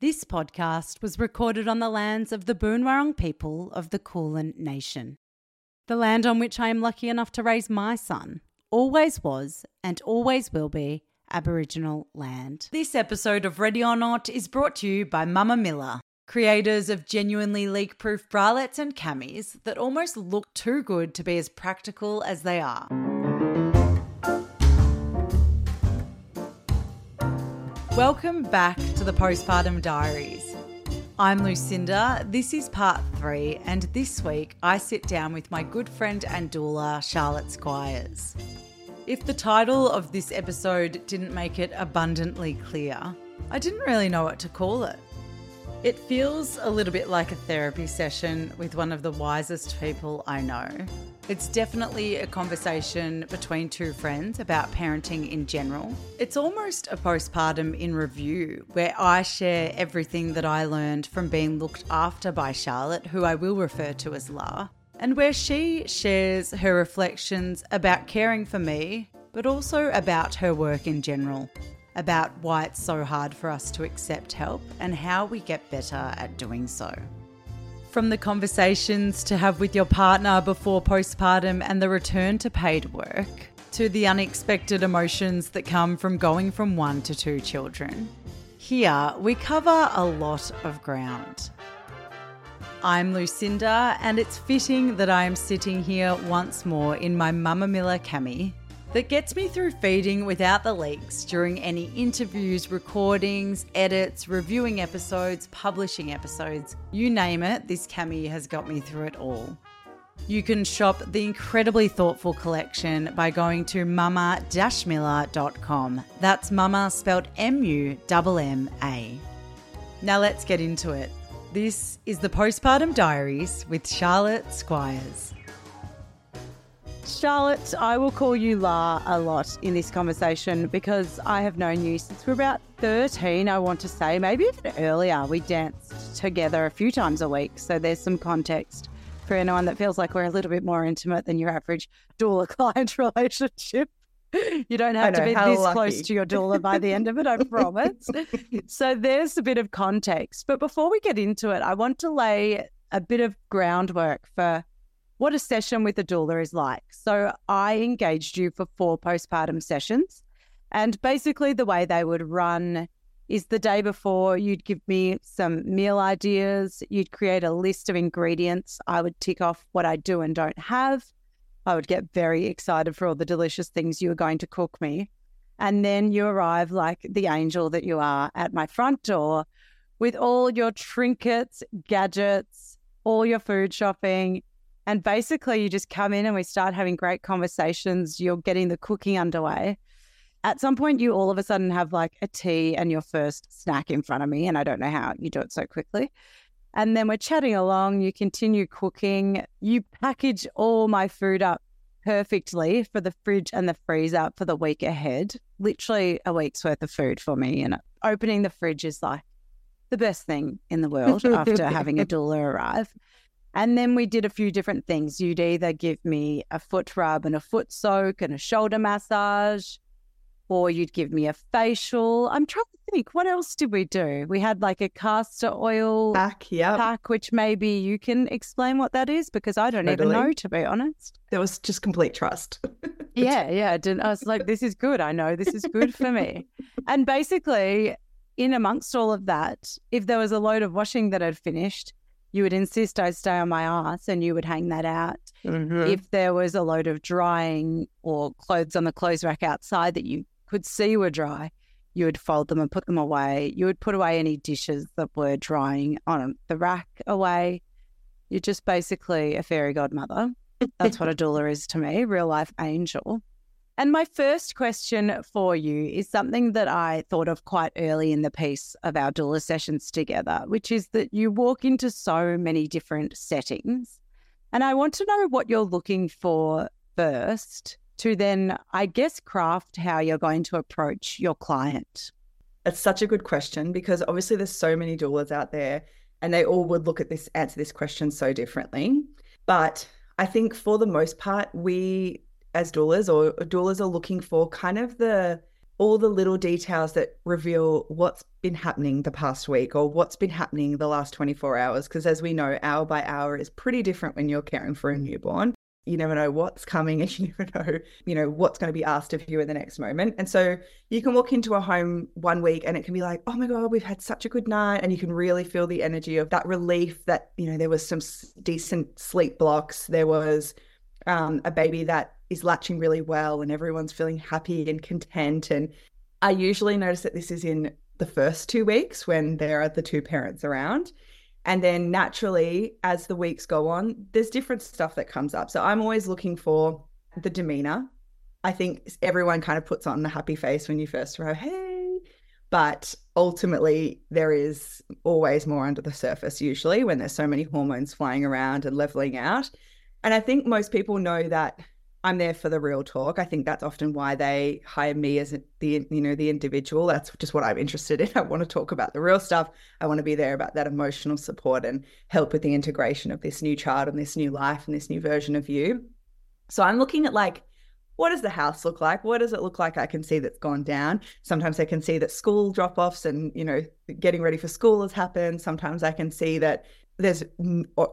This podcast was recorded on the lands of the Boonwurrung people of the Kulin Nation. The land on which I am lucky enough to raise my son always was and always will be Aboriginal land. This episode of Ready or Not is brought to you by Mumma Milla, creators of genuinely leak proof bralettes and camis that almost look too good to be as practical as they are. Welcome back to the Postpartum Diaries. I'm Lucinda. This is part three, and this week I sit down with my good friend and doula, Charlotte Squires. If the title of this episode didn't make it abundantly clear, I didn't really know what to call it. It feels a little bit like a therapy session with one of the wisest people I know. It's definitely a conversation between two friends about parenting in general. It's almost a postpartum in review where I share everything that I learned from being looked after by Charlotte, who I will refer to as La, and where she shares her reflections about caring for me, but also about her work in general about why it's so hard for us to accept help and how we get better at doing so. From the conversations to have with your partner before postpartum and the return to paid work, to the unexpected emotions that come from going from one to two children. Here, we cover a lot of ground. I'm Lucinda, and it's fitting that I am sitting here once more in my Mumma Milla cami that gets me through feeding without the leaks during any interviews, recordings, edits, reviewing episodes, publishing episodes. You name it, this cami has got me through it all. You can shop the incredibly thoughtful collection by going to mumma-milla.com. That's mama spelled M-U-M-M-A. Now let's get into it. This is the Postpartum Diaries with Charlotte Squires. Charlotte, I will call you La a lot in this conversation because I have known you since we're about 13, I want to say, maybe even earlier. We danced together a few times a week. So there's some context for anyone that feels like we're a little bit more intimate than your average doula client relationship. You don't have know, to be this lucky. close to your doula by the end of it, I promise. so there's a bit of context. But before we get into it, I want to lay a bit of groundwork for what a session with a doula is like. So I engaged you for four postpartum sessions. And basically, the way they would run is the day before, you'd give me some meal ideas, you'd create a list of ingredients. I would tick off what I do and don't have. I would get very excited for all the delicious things you were going to cook me. And then you arrive like the angel that you are at my front door with all your trinkets, gadgets, all your food shopping, and basically, you just come in and we start having great conversations. You're getting the cooking underway. At some point, you all of a sudden have like a tea and your first snack in front of me. And I don't know how you do it so quickly. And then we're chatting along. You continue cooking. You package all my food up perfectly for the fridge and the freezer for the week ahead. Literally a week's worth of food for me. And opening the fridge is like the best thing in the world after having a doula arrive. And then we did a few different things. You'd either give me a foot rub and a foot soak and a shoulder massage, or you'd give me a facial. I'm trying to think, what else did we do? We had like a castor oil pack, yeah, pack, which maybe you can explain what that is because I don't totally. even know, to be honest. There was just complete trust. yeah, yeah. I, didn't, I was like, this is good. I know this is good for me. and basically, in amongst all of that, if there was a load of washing that had finished, you would insist I stay on my ass and you would hang that out. Mm-hmm. If there was a load of drying or clothes on the clothes rack outside that you could see were dry, you would fold them and put them away. You would put away any dishes that were drying on the rack away. You're just basically a fairy godmother. That's what a doula is to me, real life angel. And my first question for you is something that I thought of quite early in the piece of our doula sessions together, which is that you walk into so many different settings. And I want to know what you're looking for first to then, I guess, craft how you're going to approach your client. It's such a good question because obviously there's so many doulas out there and they all would look at this, answer this question so differently. But I think for the most part, we as doulas or doulas are looking for kind of the all the little details that reveal what's been happening the past week or what's been happening the last 24 hours. Because as we know, hour by hour is pretty different when you're caring for a mm. newborn. You never know what's coming and you never know, you know, what's going to be asked of you in the next moment. And so you can walk into a home one week and it can be like, oh my God, we've had such a good night. And you can really feel the energy of that relief that, you know, there was some decent sleep blocks. There was um, a baby that is latching really well and everyone's feeling happy and content. And I usually notice that this is in the first two weeks when there are the two parents around. And then naturally, as the weeks go on, there's different stuff that comes up. So I'm always looking for the demeanor. I think everyone kind of puts on the happy face when you first arrive, hey. But ultimately, there is always more under the surface, usually, when there's so many hormones flying around and leveling out. And I think most people know that I'm there for the real talk. I think that's often why they hire me as the you know the individual. That's just what I'm interested in. I want to talk about the real stuff. I want to be there about that emotional support and help with the integration of this new child and this new life and this new version of you. So I'm looking at like what does the house look like? What does it look like I can see that's gone down? Sometimes I can see that school drop-offs and you know getting ready for school has happened. Sometimes I can see that there's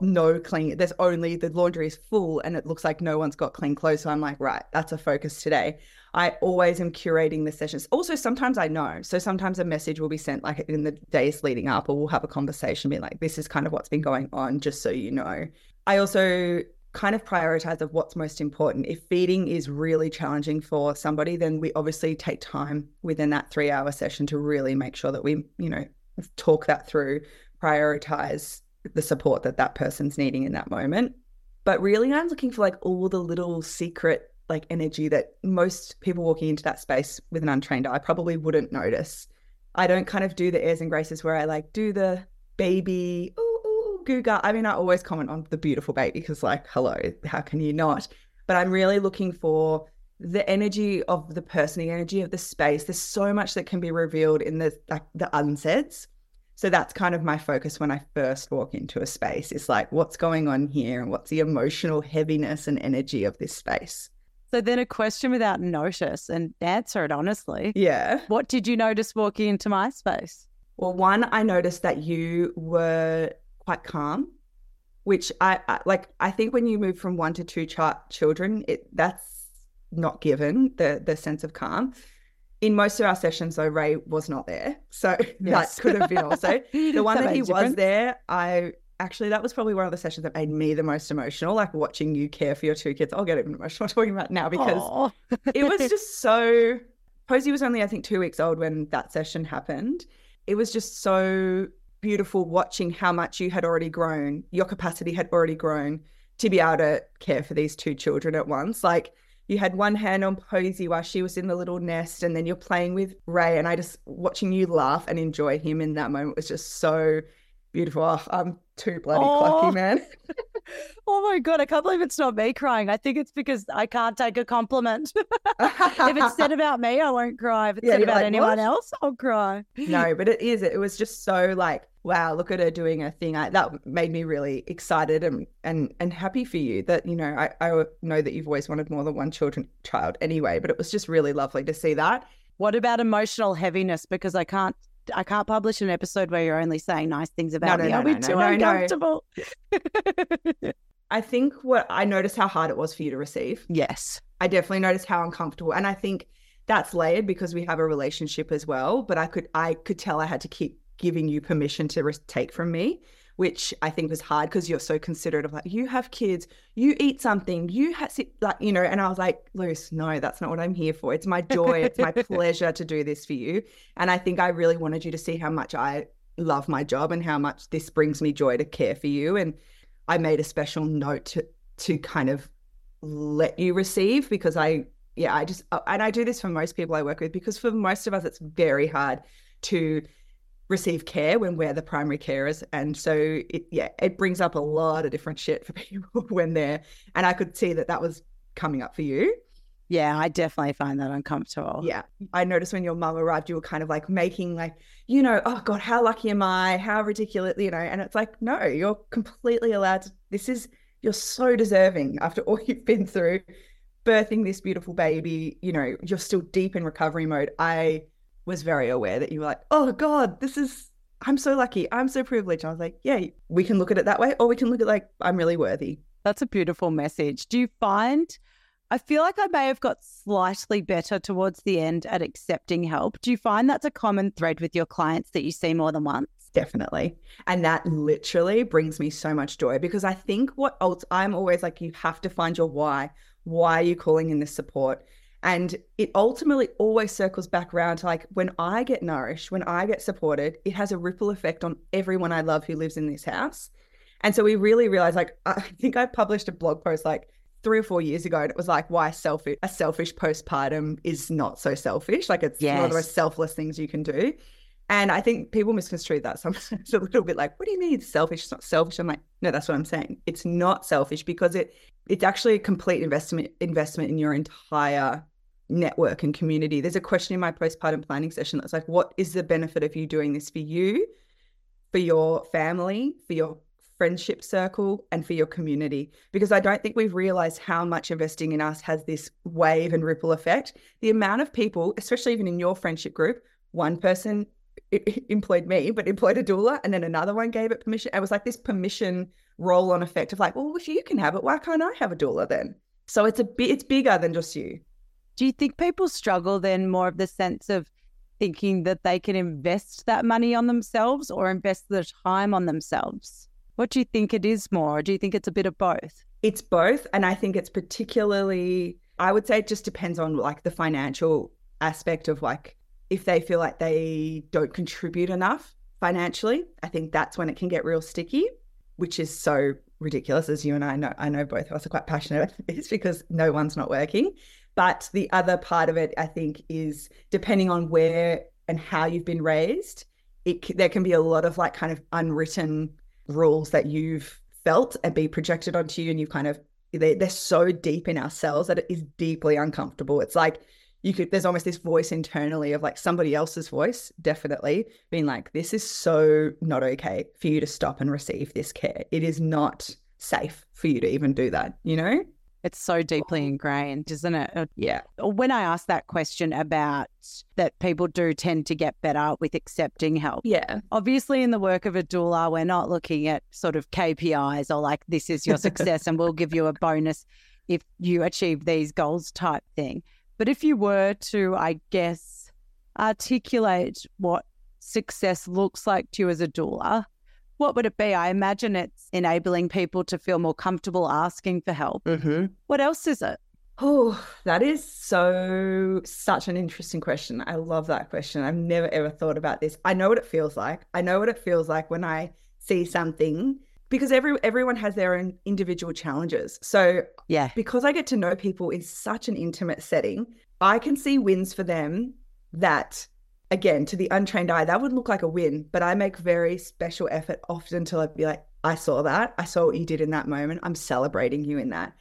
no clean there's only the laundry is full and it looks like no one's got clean clothes. So i'm like right that's a focus today. I always am curating the sessions. Also sometimes i know. So sometimes a message will be sent like in the days leading up or we'll have a conversation be like this is kind of what's been going on just so you know. I also kind of prioritize of what's most important. If feeding is really challenging for somebody then we obviously take time within that three hour session to really make sure that we you know talk that through prioritize the support that that person's needing in that moment. But really, I'm looking for like all the little secret like energy that most people walking into that space with an untrained eye probably wouldn't notice. I don't kind of do the airs and graces where I like do the baby, ooh, ooh, googa. I mean, I always comment on the beautiful baby because, like, hello, how can you not? But I'm really looking for the energy of the person, the energy of the space. There's so much that can be revealed in the like the unsaids so that's kind of my focus when I first walk into a space. It's like, what's going on here? And what's the emotional heaviness and energy of this space? So then a question without notice and answer it honestly. Yeah. What did you notice walking into my space? Well, one, I noticed that you were quite calm, which I, I like. I think when you move from one to two ch- children, it that's not given the the sense of calm in most of our sessions, though, Ray was not there. So yes. that could have been also the one that, that he was there. I actually, that was probably one of the sessions that made me the most emotional, like watching you care for your two kids. I'll get even emotional talking about now because it was just so. Posey was only, I think, two weeks old when that session happened. It was just so beautiful watching how much you had already grown, your capacity had already grown to be able to care for these two children at once. Like, you had one hand on Posey while she was in the little nest, and then you're playing with Ray. And I just watching you laugh and enjoy him in that moment was just so beautiful. Oh, I'm too bloody oh. clucky, man. oh my god, I can't believe it's not me crying. I think it's because I can't take a compliment. if it's said about me, I won't cry. If it's yeah, said about like, anyone what? else, I'll cry. No, but it is. It was just so like wow, look at her doing a thing. I, that made me really excited and, and, and happy for you that, you know, I, I know that you've always wanted more than one children child anyway, but it was just really lovely to see that. What about emotional heaviness? Because I can't I can't publish an episode where you're only saying nice things about no, no, me. I'll no, be too uncomfortable. I think what I noticed how hard it was for you to receive. Yes. I definitely noticed how uncomfortable. And I think that's layered because we have a relationship as well. But I could I could tell I had to keep giving you permission to take from me which I think was hard because you're so considerate of like, you have kids, you eat something, you have like, you know, and I was like, Luce, no, that's not what I'm here for. It's my joy, it's my pleasure to do this for you. And I think I really wanted you to see how much I love my job and how much this brings me joy to care for you. And I made a special note to to kind of let you receive because I yeah, I just uh, and I do this for most people I work with because for most of us it's very hard to receive care when we're the primary carers. And so, it, yeah, it brings up a lot of different shit for people when they're, and I could see that that was coming up for you. Yeah, I definitely find that uncomfortable. Yeah. I noticed when your mum arrived, you were kind of like making, like, you know, oh God, how lucky am I? How ridiculous, you know? And it's like, no, you're completely allowed to, this is, you're so deserving after all you've been through birthing this beautiful baby, you know, you're still deep in recovery mode. I was very aware that you were like, oh God, this is, I'm so lucky. I'm so privileged. I was like, yeah, we can look at it that way, or we can look at like, I'm really worthy. That's a beautiful message. Do you find, I feel like I may have got slightly better towards the end at accepting help. Do you find that's a common thread with your clients that you see more than once? Definitely. And that literally brings me so much joy because I think what else I'm always like, you have to find your why. Why are you calling in this support? And it ultimately always circles back around to like when I get nourished, when I get supported, it has a ripple effect on everyone I love who lives in this house. And so we really realized like, I think I published a blog post like three or four years ago, and it was like why selfish a selfish postpartum is not so selfish. Like it's yes. one of the most selfless things you can do. And I think people misconstrue that sometimes a little bit like, what do you mean it's selfish? It's not selfish. I'm like, no, that's what I'm saying. It's not selfish because it it's actually a complete investment investment in your entire network and community. There's a question in my postpartum planning session that's like, what is the benefit of you doing this for you, for your family, for your friendship circle, and for your community? Because I don't think we've realized how much investing in us has this wave and ripple effect. The amount of people, especially even in your friendship group, one person employed me, but employed a doula, and then another one gave it permission. It was like this permission roll on effect of like, well, if you can have it, why can't I have a doula then? So it's a bit, it's bigger than just you. Do you think people struggle then more of the sense of thinking that they can invest that money on themselves or invest the time on themselves? What do you think it is more? Or do you think it's a bit of both? It's both. And I think it's particularly, I would say it just depends on like the financial aspect of like if they feel like they don't contribute enough financially, I think that's when it can get real sticky, which is so ridiculous. As you and I know, I know both of us are quite passionate about this because no one's not working. But the other part of it, I think, is depending on where and how you've been raised, it there can be a lot of like kind of unwritten rules that you've felt and be projected onto you, and you kind of they, they're so deep in ourselves that it is deeply uncomfortable. It's like you could there's almost this voice internally of like somebody else's voice definitely being like this is so not okay for you to stop and receive this care it is not safe for you to even do that you know it's so deeply ingrained, isn't it? Uh, yeah. When I asked that question about that people do tend to get better with accepting help. Yeah. Obviously, in the work of a doula, we're not looking at sort of KPIs or like this is your success and we'll give you a bonus if you achieve these goals type thing. But if you were to, I guess, articulate what success looks like to you as a doula, what would it be? I imagine it's enabling people to feel more comfortable asking for help. Mm-hmm. What else is it? Oh, that is so such an interesting question. I love that question. I've never ever thought about this. I know what it feels like. I know what it feels like when I see something because every everyone has their own individual challenges. So yeah, because I get to know people in such an intimate setting, I can see wins for them that again to the untrained eye that would look like a win, but I make very special effort often to be like, I saw that, I saw what you did in that moment. I'm celebrating you in that,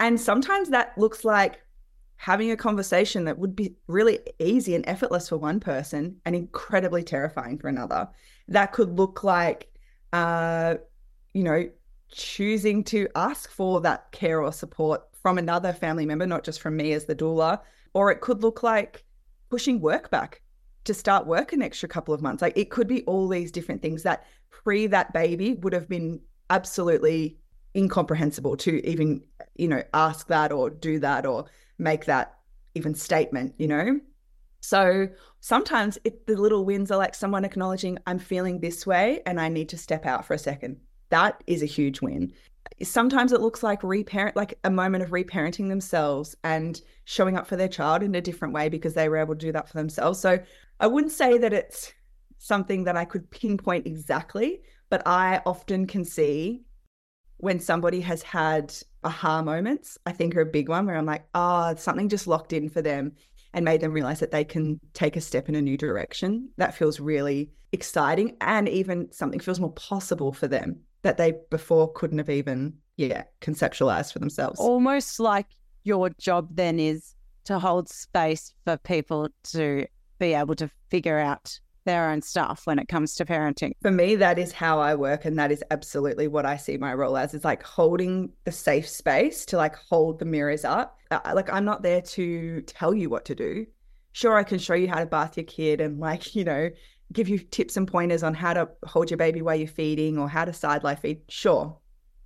and sometimes that looks like having a conversation that would be really easy and effortless for one person and incredibly terrifying for another. That could look like uh, you know, choosing to ask for that care or support from another family member, not just from me as the doula. Or it could look like pushing work back to start work an extra couple of months. Like it could be all these different things that pre that baby would have been absolutely incomprehensible to even, you know, ask that or do that or make that even statement, you know? So sometimes it, the little wins are like someone acknowledging, I'm feeling this way and I need to step out for a second that is a huge win. Sometimes it looks like reparent, like a moment of reparenting themselves and showing up for their child in a different way because they were able to do that for themselves. So I wouldn't say that it's something that I could pinpoint exactly, but I often can see when somebody has had aha moments, I think are a big one where I'm like, oh, something just locked in for them and made them realize that they can take a step in a new direction. That feels really exciting and even something feels more possible for them that they before couldn't have even, yeah, conceptualized for themselves. Almost like your job then is to hold space for people to be able to figure out their own stuff when it comes to parenting. For me, that is how I work. And that is absolutely what I see my role as. is like holding the safe space to like hold the mirrors up. Like, I'm not there to tell you what to do. Sure, I can show you how to bath your kid and like, you know, give you tips and pointers on how to hold your baby while you're feeding or how to side lie feed. Sure.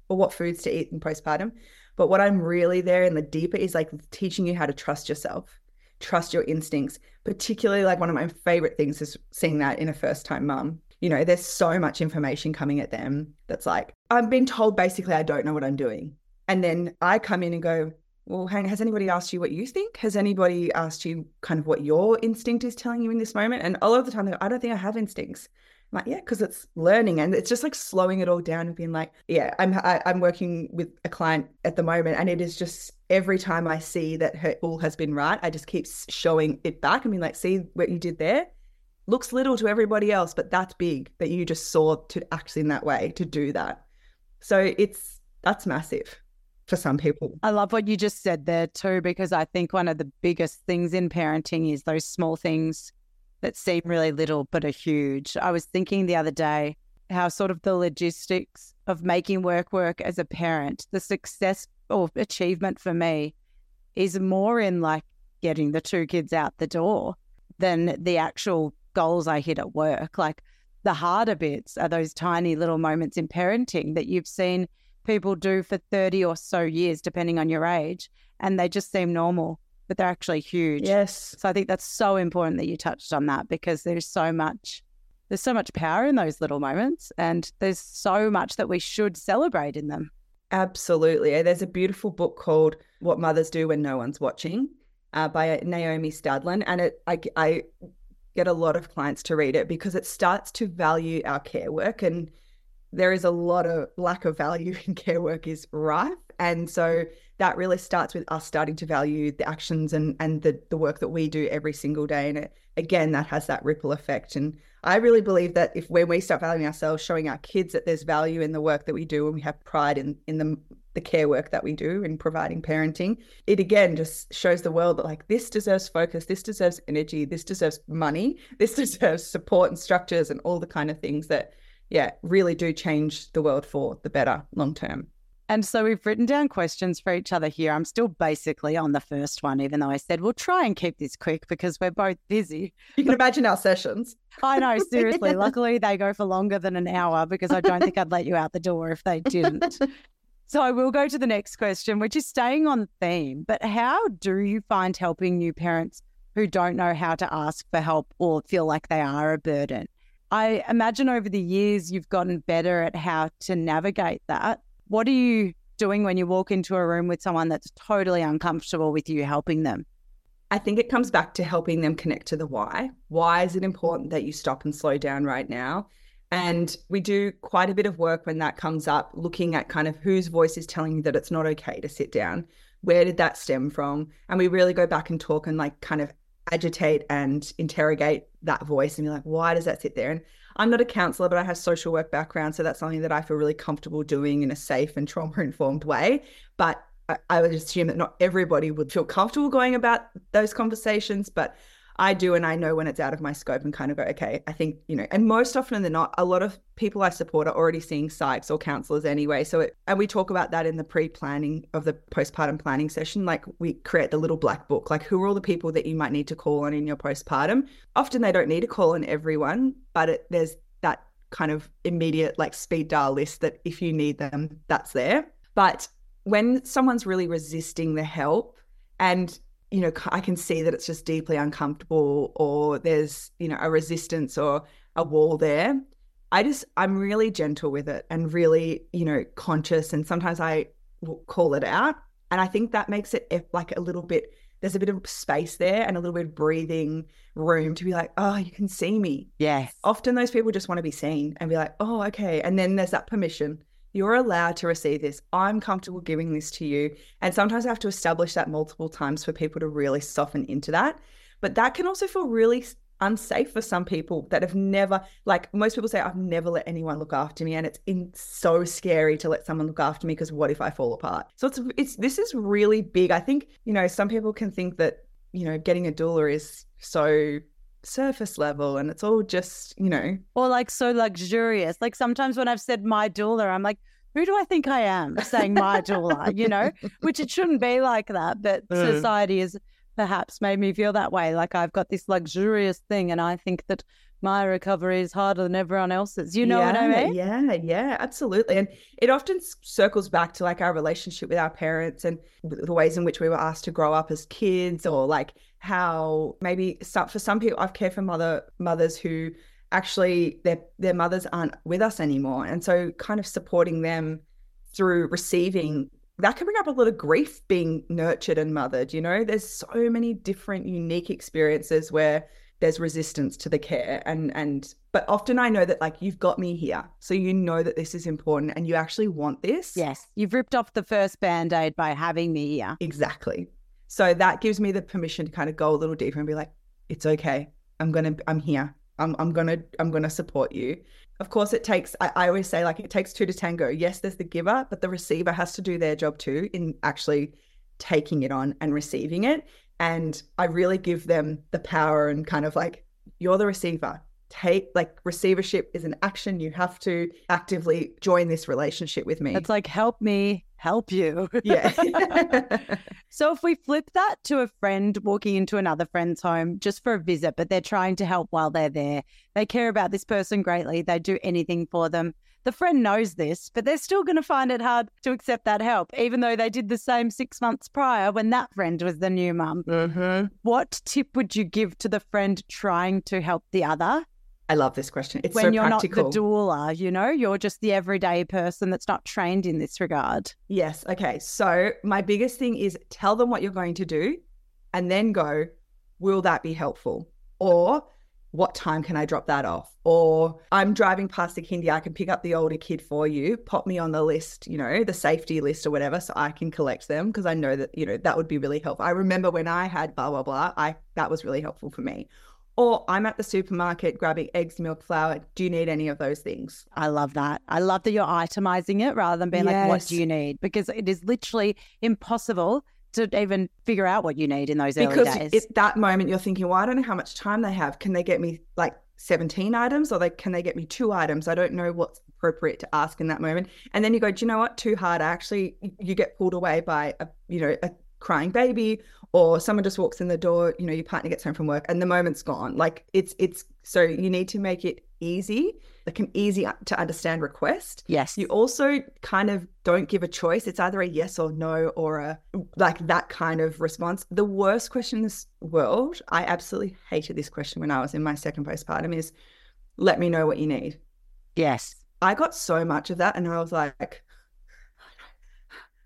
Or what foods to eat in postpartum. But what I'm really there in the deeper is like teaching you how to trust yourself trust your instincts. Particularly, like one of my favorite things is seeing that in a first time mum. You know, there's so much information coming at them that's like, I'm being told basically I don't know what I'm doing. And then I come in and go, well, hang, has anybody asked you what you think? Has anybody asked you kind of what your instinct is telling you in this moment? And a lot of the time, go, I don't think I have instincts. I'm like, yeah, because it's learning and it's just like slowing it all down and being like, yeah, I'm I, am i am working with a client at the moment, and it is just every time I see that her tool has been right, I just keep showing it back and being like, see what you did there? Looks little to everybody else, but that's big that you just saw to act in that way to do that. So it's that's massive for some people. I love what you just said there too, because I think one of the biggest things in parenting is those small things that seem really little but are huge. I was thinking the other day how sort of the logistics of making work work as a parent, the success or achievement for me is more in like getting the two kids out the door than the actual goals I hit at work. Like the harder bits are those tiny little moments in parenting that you've seen people do for 30 or so years, depending on your age, and they just seem normal, but they're actually huge. Yes. So I think that's so important that you touched on that because there's so much. There's so much power in those little moments, and there's so much that we should celebrate in them. Absolutely. There's a beautiful book called What Mothers Do When No One's Watching uh, by Naomi Stadlen. And it, I, I get a lot of clients to read it because it starts to value our care work. And there is a lot of lack of value in care work is rife. And so mm. that really starts with us starting to value the actions and, and the, the work that we do every single day. And it, again, that has that ripple effect. And I really believe that if when we start valuing ourselves, showing our kids that there's value in the work that we do and we have pride in, in the, the care work that we do in providing parenting, it again just shows the world that like this deserves focus, this deserves energy, this deserves money, this deserves support and structures and all the kind of things that, yeah, really do change the world for the better long term. And so we've written down questions for each other here. I'm still basically on the first one, even though I said we'll try and keep this quick because we're both busy. You can imagine our sessions. I know, seriously. Luckily, they go for longer than an hour because I don't think I'd let you out the door if they didn't. So I will go to the next question, which is staying on theme. But how do you find helping new parents who don't know how to ask for help or feel like they are a burden? I imagine over the years you've gotten better at how to navigate that. What are you doing when you walk into a room with someone that's totally uncomfortable with you helping them? I think it comes back to helping them connect to the why. Why is it important that you stop and slow down right now? And we do quite a bit of work when that comes up, looking at kind of whose voice is telling you that it's not okay to sit down. Where did that stem from? And we really go back and talk and like kind of agitate and interrogate that voice and be like, why does that sit there? And I'm not a counselor, but I have social work background. So that's something that I feel really comfortable doing in a safe and trauma informed way. But I, I would assume that not everybody would feel comfortable going about those conversations. But I do, and I know when it's out of my scope and kind of go, okay, I think, you know, and most often than not, a lot of people I support are already seeing psychs or counselors anyway. So, it, and we talk about that in the pre planning of the postpartum planning session. Like, we create the little black book, like, who are all the people that you might need to call on in your postpartum? Often they don't need to call on everyone, but it, there's that kind of immediate, like, speed dial list that if you need them, that's there. But when someone's really resisting the help, and you know, I can see that it's just deeply uncomfortable or there's, you know, a resistance or a wall there. I just, I'm really gentle with it and really, you know, conscious. And sometimes I will call it out. And I think that makes it like a little bit, there's a bit of space there and a little bit of breathing room to be like, oh, you can see me. Yes. Often those people just want to be seen and be like, oh, okay. And then there's that permission you're allowed to receive this. I'm comfortable giving this to you. And sometimes I have to establish that multiple times for people to really soften into that. But that can also feel really unsafe for some people that have never, like most people say, I've never let anyone look after me. And it's in, so scary to let someone look after me because what if I fall apart? So it's, it's, this is really big. I think, you know, some people can think that, you know, getting a doula is so surface level and it's all just, you know. Or like so luxurious. Like sometimes when I've said my doula, I'm like, who do I think I am saying my doula, you know, which it shouldn't be like that. But mm. society has perhaps made me feel that way. Like I've got this luxurious thing and I think that my recovery is harder than everyone else's. You know yeah, what I mean? Yeah, yeah, absolutely. And it often circles back to like our relationship with our parents and the ways in which we were asked to grow up as kids, or like how maybe some, for some people, I've cared for mother mothers who actually their their mothers aren't with us anymore, and so kind of supporting them through receiving that can bring up a lot of grief being nurtured and mothered. You know, there's so many different unique experiences where there's resistance to the care and and but often I know that like you've got me here. So you know that this is important and you actually want this. Yes. You've ripped off the first band-aid by having me here. Exactly. So that gives me the permission to kind of go a little deeper and be like, it's okay. I'm gonna I'm here. I'm I'm gonna I'm gonna support you. Of course it takes I, I always say like it takes two to tango. Yes, there's the giver, but the receiver has to do their job too in actually taking it on and receiving it. And I really give them the power and kind of like, you're the receiver. Take like receivership is an action. You have to actively join this relationship with me. It's like, help me help you. Yeah. so if we flip that to a friend walking into another friend's home just for a visit, but they're trying to help while they're there, they care about this person greatly, they do anything for them. The friend knows this, but they're still going to find it hard to accept that help, even though they did the same six months prior when that friend was the new mum. Mm-hmm. What tip would you give to the friend trying to help the other? I love this question. It's when so you're practical. not the doula, you know, you're just the everyday person that's not trained in this regard. Yes. Okay. So my biggest thing is tell them what you're going to do and then go, will that be helpful? Or what time can I drop that off? Or I'm driving past the kindy, I can pick up the older kid for you, pop me on the list, you know, the safety list or whatever, so I can collect them because I know that, you know, that would be really helpful. I remember when I had blah, blah, blah, I that was really helpful for me. Or I'm at the supermarket grabbing eggs, milk, flour. Do you need any of those things? I love that. I love that you're itemizing it rather than being yes. like, what do you need? Because it is literally impossible to even figure out what you need in those because early days. Because at that moment you're thinking, well, I don't know how much time they have. Can they get me like 17 items or they can they get me two items? I don't know what's appropriate to ask in that moment. And then you go, do you know what? Too hard. Actually, you get pulled away by a you know a crying baby or someone just walks in the door. You know, your partner gets home from work and the moment's gone. Like it's it's so you need to make it easy like an easy to understand request. Yes. You also kind of don't give a choice. It's either a yes or no or a like that kind of response. The worst question in this world, I absolutely hated this question when I was in my second postpartum is let me know what you need. Yes. I got so much of that and I was like,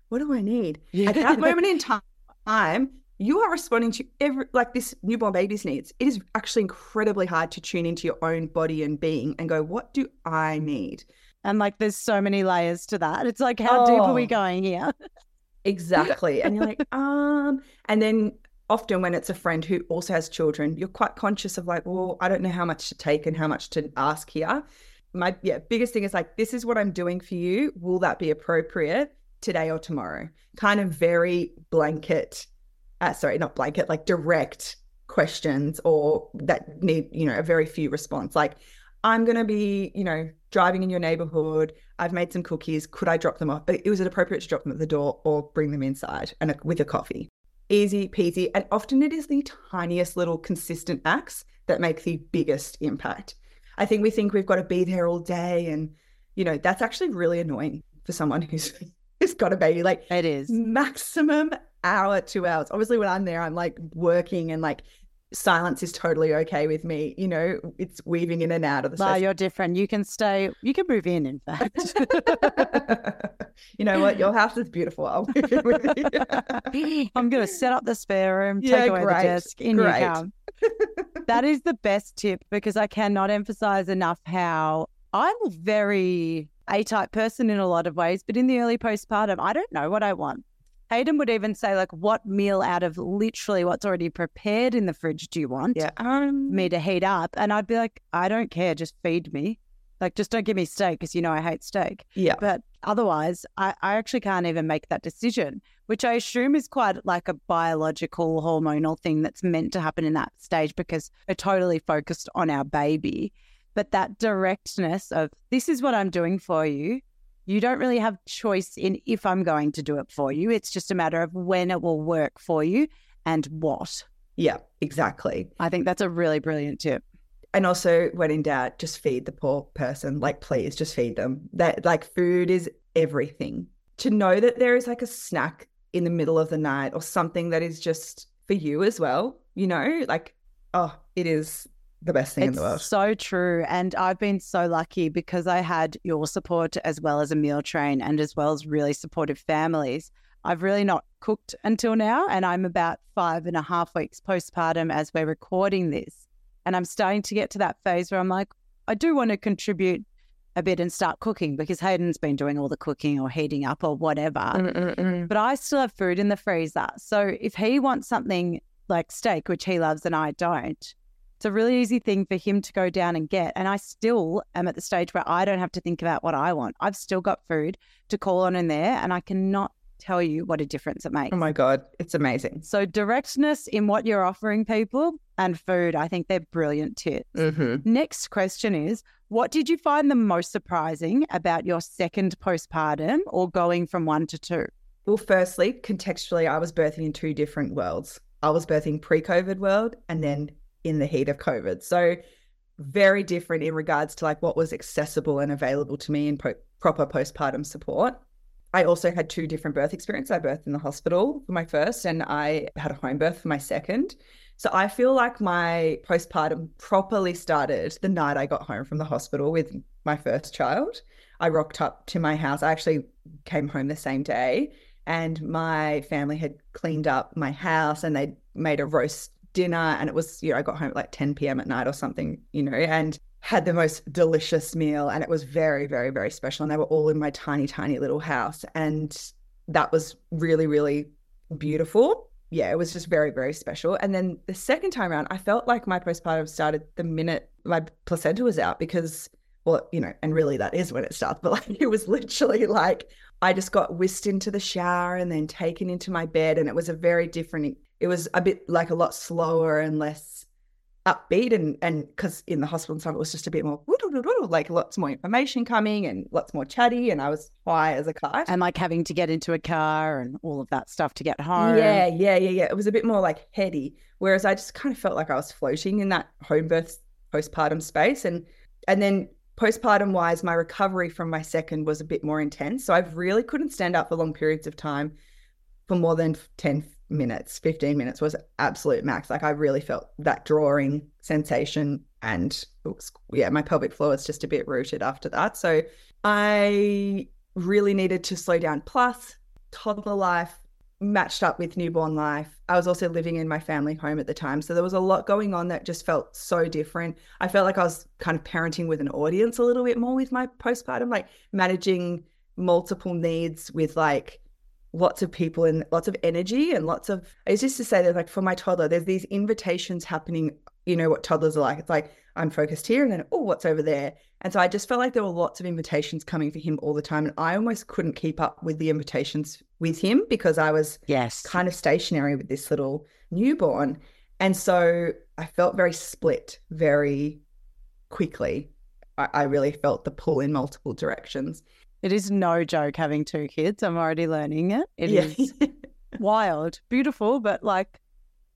what do I need? At that moment in time, you are responding to every like this newborn baby's needs. It is actually incredibly hard to tune into your own body and being and go what do i need? And like there's so many layers to that. It's like how oh, deep are we oh. going here? Exactly. And you're like um and then often when it's a friend who also has children you're quite conscious of like well i don't know how much to take and how much to ask here. My yeah biggest thing is like this is what i'm doing for you. Will that be appropriate today or tomorrow? Kind of very blanket uh, sorry, not blanket, like direct questions or that need, you know, a very few response. Like, I'm going to be, you know, driving in your neighborhood. I've made some cookies. Could I drop them off? But was it appropriate to drop them at the door or bring them inside and a, with a coffee? Easy peasy. And often it is the tiniest little consistent acts that make the biggest impact. I think we think we've got to be there all day. And, you know, that's actually really annoying for someone who's, who's got a baby. Like, it is maximum hour, two hours. Obviously, when I'm there, I'm like working and like silence is totally okay with me. You know, it's weaving in and out of the. Well, you're different. You can stay. You can move in. In fact, you know what? Your house is beautiful. I'll move in with you. I'm going to set up the spare room. Take away great, the desk. In great. you come. that is the best tip because I cannot emphasize enough how I'm a very A type person in a lot of ways, but in the early postpartum, I don't know what I want. Hayden would even say, like, what meal out of literally what's already prepared in the fridge do you want yeah. um, me to heat up? And I'd be like, I don't care, just feed me. Like, just don't give me steak because you know I hate steak. Yeah. But otherwise, I, I actually can't even make that decision, which I assume is quite like a biological hormonal thing that's meant to happen in that stage because we're totally focused on our baby. But that directness of this is what I'm doing for you. You don't really have choice in if I'm going to do it for you. It's just a matter of when it will work for you and what. Yeah, exactly. I think that's a really brilliant tip. And also, when in doubt, just feed the poor person. Like, please, just feed them. That like food is everything. To know that there is like a snack in the middle of the night or something that is just for you as well. You know, like, oh, it is the best thing it's in the world. So true. And I've been so lucky because I had your support as well as a meal train and as well as really supportive families. I've really not cooked until now, and I'm about five and a half weeks postpartum as we're recording this. And I'm starting to get to that phase where I'm like, I do want to contribute a bit and start cooking because Hayden's been doing all the cooking or heating up or whatever. Mm-mm-mm. But I still have food in the freezer. So if he wants something like steak, which he loves and I don't, it's a really easy thing for him to go down and get. And I still am at the stage where I don't have to think about what I want. I've still got food to call on in there, and I cannot tell you what a difference it makes. Oh my God, it's amazing. So, directness in what you're offering people and food, I think they're brilliant tips. Mm-hmm. Next question is What did you find the most surprising about your second postpartum or going from one to two? Well, firstly, contextually, I was birthing in two different worlds. I was birthing pre-COVID world and then in the heat of COVID. So very different in regards to like what was accessible and available to me in po- proper postpartum support. I also had two different birth experiences. I birthed in the hospital for my first and I had a home birth for my second. So I feel like my postpartum properly started the night I got home from the hospital with my first child. I rocked up to my house. I actually came home the same day and my family had cleaned up my house and they made a roast dinner and it was you know I got home at like 10 p.m. at night or something you know and had the most delicious meal and it was very very very special and they were all in my tiny tiny little house and that was really really beautiful yeah it was just very very special and then the second time around I felt like my postpartum started the minute my placenta was out because well you know and really that is when it starts but like it was literally like I just got whisked into the shower and then taken into my bed and it was a very different it was a bit like a lot slower and less upbeat and and because in the hospital and stuff it was just a bit more like lots more information coming and lots more chatty and I was high as a kite. And like having to get into a car and all of that stuff to get home. yeah yeah yeah yeah. It was a bit more like heady whereas I just kind of felt like I was floating in that home birth postpartum space. And and then postpartum wise my recovery from my second was a bit more intense. So I really couldn't stand up for long periods of time for more than 10 minutes 15 minutes was absolute max. Like i really felt that drawing sensation and was, yeah my pelvic floor was just a bit rooted after that. So i really needed to slow down. Plus toddler life matched up with newborn life. I was also living in my family home at the time. So there was a lot going on that just felt so different. I felt like i was kind of parenting with an audience a little bit more with my postpartum like managing multiple needs with like lots of people and lots of energy and lots of it's just to say that like for my toddler there's these invitations happening you know what toddlers are like. It's like i'm focused here and then oh what's over there? And so i just felt like there were lots of invitations coming for him all the time and i almost couldn't keep up with the invitations with him because i was Yes. kind of stationary with this little newborn. And so i felt very split very quickly. I, I really felt the pull in multiple directions It is no joke having two kids. I'm already learning it. It is wild, beautiful, but like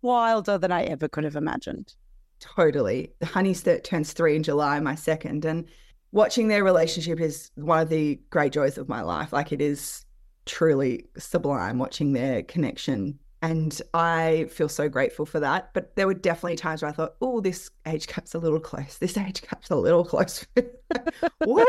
wilder than I ever could have imagined. Totally. Honey's that turns three in July, my second. And watching their relationship is one of the great joys of my life. Like it is truly sublime watching their connection. And I feel so grateful for that. But there were definitely times where I thought, oh, this age gap's a little close. This age gap's a little close. Woo!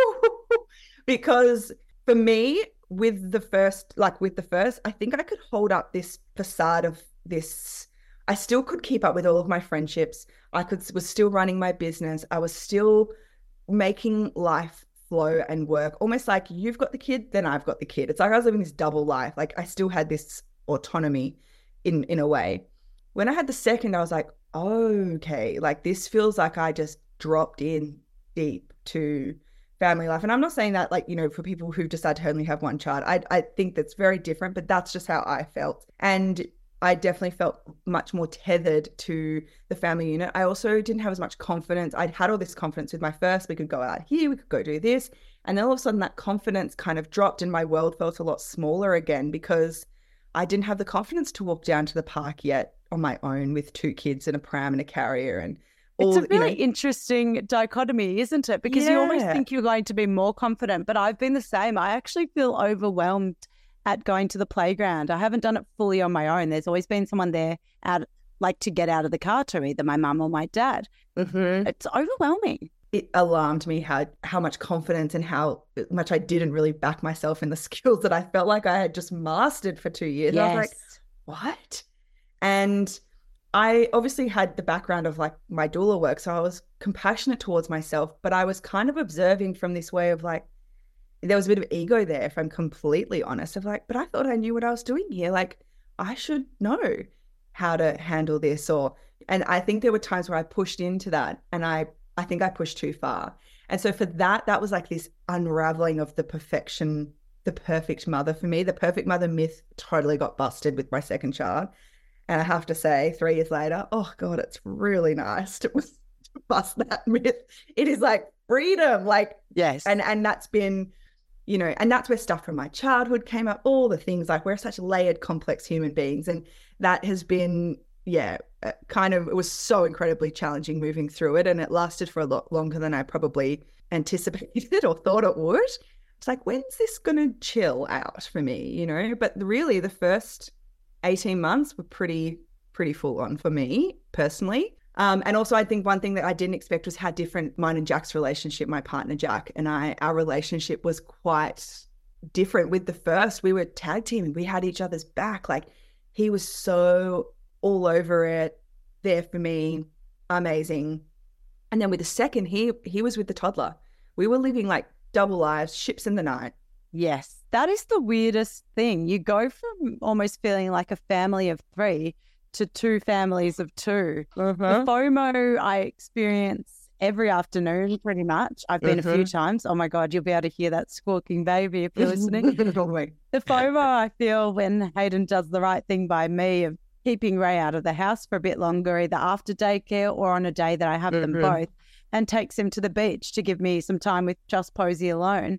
Because for me, with the first, like with the first, I think I could hold up this facade of this. I still could keep up with all of my friendships. I could was still running my business. I was still making life flow and work. Almost like you've got the kid, then I've got the kid. It's like I was living this double life. Like I still had this autonomy in in a way. When I had the second, I was like, okay, like this feels like I just dropped in deep to family life. And I'm not saying that like, you know, for people who decide to only have one child. I I think that's very different, but that's just how I felt. And I definitely felt much more tethered to the family unit. I also didn't have as much confidence. I'd had all this confidence with my first. We could go out here, we could go do this. And then all of a sudden that confidence kind of dropped and my world felt a lot smaller again because I didn't have the confidence to walk down to the park yet on my own with two kids and a pram and a carrier and all, it's a really you know, interesting dichotomy, isn't it? Because yeah. you almost think you're going to be more confident, but I've been the same. I actually feel overwhelmed at going to the playground. I haven't done it fully on my own. There's always been someone there out, like to get out of the car to either my mum or my dad. Mm-hmm. It's overwhelming. It alarmed me how how much confidence and how much I didn't really back myself in the skills that I felt like I had just mastered for two years. Yes. I was like, what? And I obviously had the background of like my doula work, so I was compassionate towards myself, but I was kind of observing from this way of like, there was a bit of ego there, if I'm completely honest, of like, but I thought I knew what I was doing here. Like, I should know how to handle this. Or, and I think there were times where I pushed into that and I, I think I pushed too far. And so for that, that was like this unraveling of the perfection, the perfect mother for me. The perfect mother myth totally got busted with my second child. And I have to say, three years later, oh God, it's really nice to bust that myth. It is like freedom. Like, yes. And and that's been you know, and that's where stuff from my childhood came up, all the things like we're such layered, complex human beings. And that has been, yeah, uh, kind of, it was so incredibly challenging moving through it. And it lasted for a lot longer than I probably anticipated or thought it would. It's like, when's this going to chill out for me, you know? But really, the first 18 months were pretty, pretty full on for me personally. Um, and also, I think one thing that I didn't expect was how different mine and Jack's relationship, my partner Jack and I, our relationship was quite different. With the first, we were tag teaming, we had each other's back. Like he was so all over it, there for me, amazing. And then with the second, he he was with the toddler. We were living like double lives, ships in the night. Yes, that is the weirdest thing. You go from almost feeling like a family of three to two families of 2 mm-hmm. The FOMO I experience every afternoon, pretty much. I've been mm-hmm. a few mm-hmm. times. Oh my God, you'll be able to hear that squawking baby if you're listening. the FOMO I feel when Hayden does the right thing by me of keeping Ray out of the house for a bit longer, either after daycare or on a day that I have mm-hmm. them both, and takes him to the beach to give me some time with just Posey alone.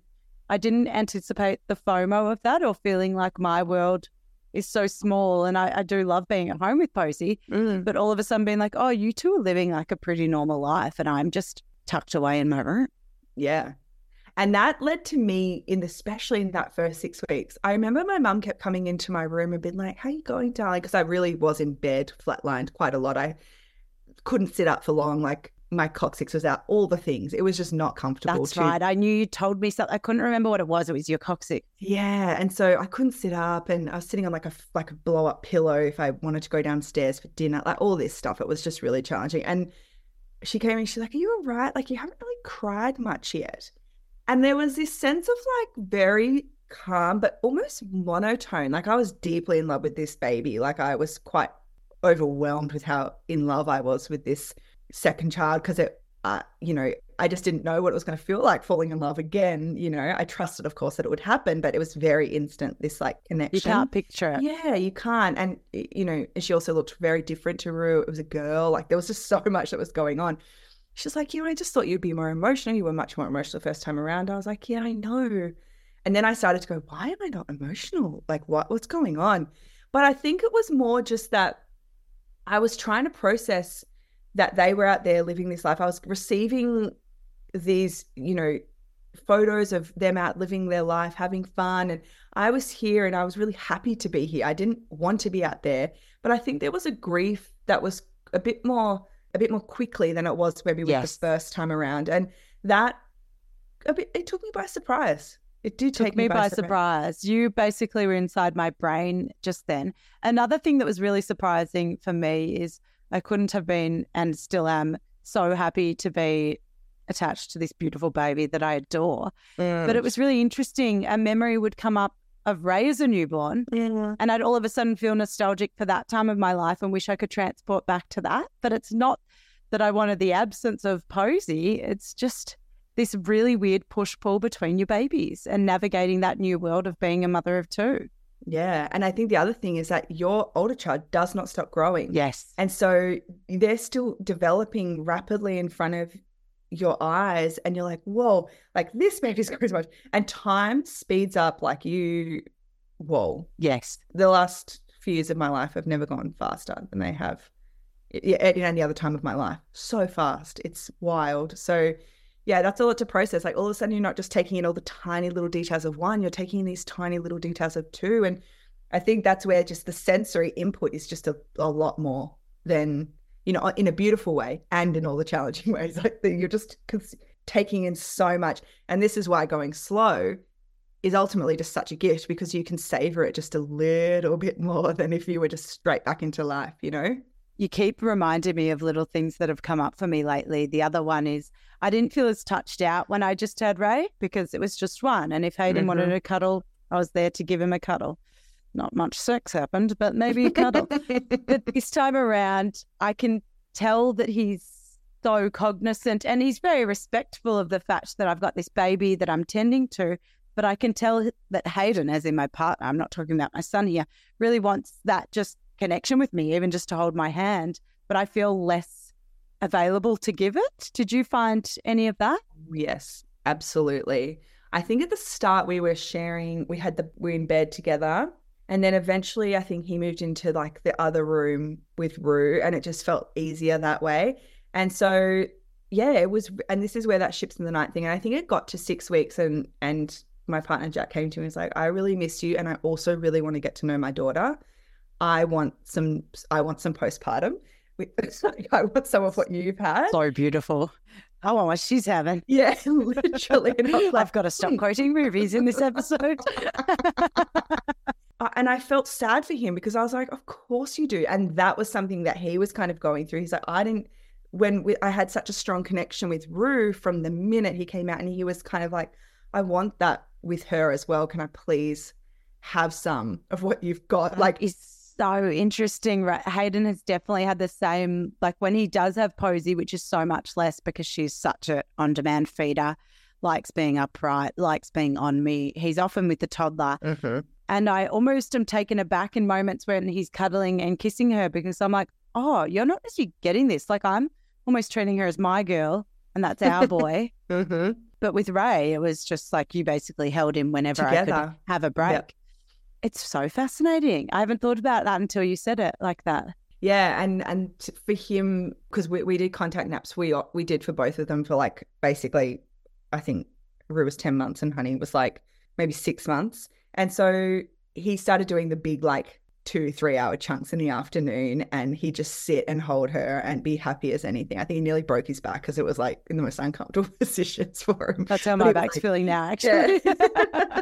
I didn't anticipate the FOMO of that or feeling like my world is so small. And I, I do love being at home with Posey, mm. but all of a sudden being like, oh, you two are living like a pretty normal life. And I'm just tucked away in my room. Yeah. And that led to me in especially in that first six weeks. I remember my mum kept coming into my room and being like, How you going, darling? Because I really was in bed, flatlined quite a lot. I couldn't sit up for long. Like my coccyx was out, all the things. It was just not comfortable. That's to... right. I knew you told me something. I couldn't remember what it was. It was your coccyx. Yeah, and so I couldn't sit up, and I was sitting on like a like a blow up pillow if I wanted to go downstairs for dinner. Like all this stuff. It was just really challenging. And she came in. She's like, "Are you all right? Like you haven't really cried much yet." And there was this sense of like very calm, but almost monotone. Like I was deeply in love with this baby. Like I was quite overwhelmed with how in love I was with this second child because it, uh, you know, I just didn't know what it was going to feel like falling in love again. You know, I trusted, of course, that it would happen, but it was very instant. This like connection. You can't picture it. Yeah, you can't. And you know, she also looked very different to Rue. It was a girl. Like there was just so much that was going on. She's like, you know, I just thought you'd be more emotional. You were much more emotional the first time around. I was like, yeah, I know. And then I started to go, why am I not emotional? Like, what? What's going on? But I think it was more just that I was trying to process that they were out there living this life. I was receiving these, you know, photos of them out living their life, having fun. And I was here and I was really happy to be here. I didn't want to be out there. But I think there was a grief that was a bit more a bit more quickly than it was maybe with yes. the first time around. And that a bit it took me by surprise. It did take Took me, by, surprise. surprise. You basically were inside my brain just then. Another thing that was really surprising for me is I couldn't have been and still am so happy to be attached to this beautiful baby that I adore. Mm. But it was really interesting. A memory would come up of Ray as a newborn, yeah. and I'd all of a sudden feel nostalgic for that time of my life and wish I could transport back to that. But it's not that I wanted the absence of Posey. It's just this really weird push pull between your babies and navigating that new world of being a mother of two. Yeah. And I think the other thing is that your older child does not stop growing. Yes. And so they're still developing rapidly in front of your eyes. And you're like, whoa, like this baby's growing so much. And time speeds up like you, whoa. Yes. The last few years of my life have never gone faster than they have at any other time of my life. So fast. It's wild. So yeah, that's a lot to process. Like all of a sudden, you're not just taking in all the tiny little details of one, you're taking in these tiny little details of two. And I think that's where just the sensory input is just a, a lot more than, you know, in a beautiful way and in all the challenging ways. Like you're just taking in so much. And this is why going slow is ultimately just such a gift because you can savor it just a little bit more than if you were just straight back into life, you know? You keep reminding me of little things that have come up for me lately. The other one is I didn't feel as touched out when I just had Ray because it was just one. And if Hayden mm-hmm. wanted a cuddle, I was there to give him a cuddle. Not much sex happened, but maybe a cuddle. but this time around, I can tell that he's so cognizant and he's very respectful of the fact that I've got this baby that I'm tending to. But I can tell that Hayden, as in my partner, I'm not talking about my son here, really wants that just connection with me, even just to hold my hand. But I feel less available to give it. Did you find any of that? Oh, yes, absolutely. I think at the start we were sharing, we had the, we are in bed together. And then eventually I think he moved into like the other room with Rue and it just felt easier that way. And so, yeah, it was, and this is where that ships in the night thing. And I think it got to six weeks and, and my partner Jack came to me and was like, I really miss you. And I also really want to get to know my daughter. I want some I want some postpartum. I want some of what you've had. So beautiful. I want what she's having. Yeah, literally. Like, I've got to stop hmm. quoting movies in this episode. and I felt sad for him because I was like, of course you do. And that was something that he was kind of going through. He's like, I didn't, when we, I had such a strong connection with Rue from the minute he came out, and he was kind of like, I want that with her as well. Can I please have some of what you've got? Like, is so interesting. Right? Hayden has definitely had the same, like when he does have Posey, which is so much less because she's such an on demand feeder, likes being upright, likes being on me. He's often with the toddler. Mm-hmm. And I almost am taken aback in moments when he's cuddling and kissing her because I'm like, oh, you're not actually getting this. Like I'm almost treating her as my girl and that's our boy. mm-hmm. But with Ray, it was just like you basically held him whenever Together. I could have a break. Yep. It's so fascinating. I haven't thought about that until you said it like that. Yeah, and and for him, because we, we did contact naps, we uh, we did for both of them for like basically, I think Rue was ten months and Honey was like maybe six months, and so he started doing the big like two, three hour chunks in the afternoon and he'd just sit and hold her and be happy as anything. I think he nearly broke his back because it was like in the most uncomfortable positions for him. That's how my back's like, feeling now, actually. Yeah.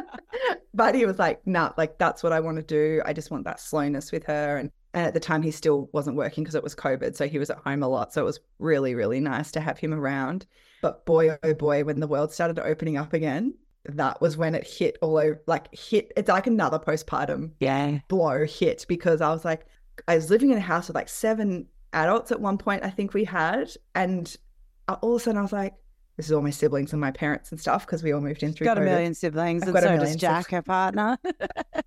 but he was like, nah, like that's what I want to do. I just want that slowness with her. And, and at the time, he still wasn't working because it was COVID. So he was at home a lot. So it was really, really nice to have him around. But boy, oh boy, when the world started opening up again, that was when it hit all over like hit it's like another postpartum yeah blow hit because I was like I was living in a house with like seven adults at one point I think we had and uh, all of a sudden I was like this is all my siblings and my parents and stuff because we all moved in through got COVID. a million siblings I've and so does Jack her partner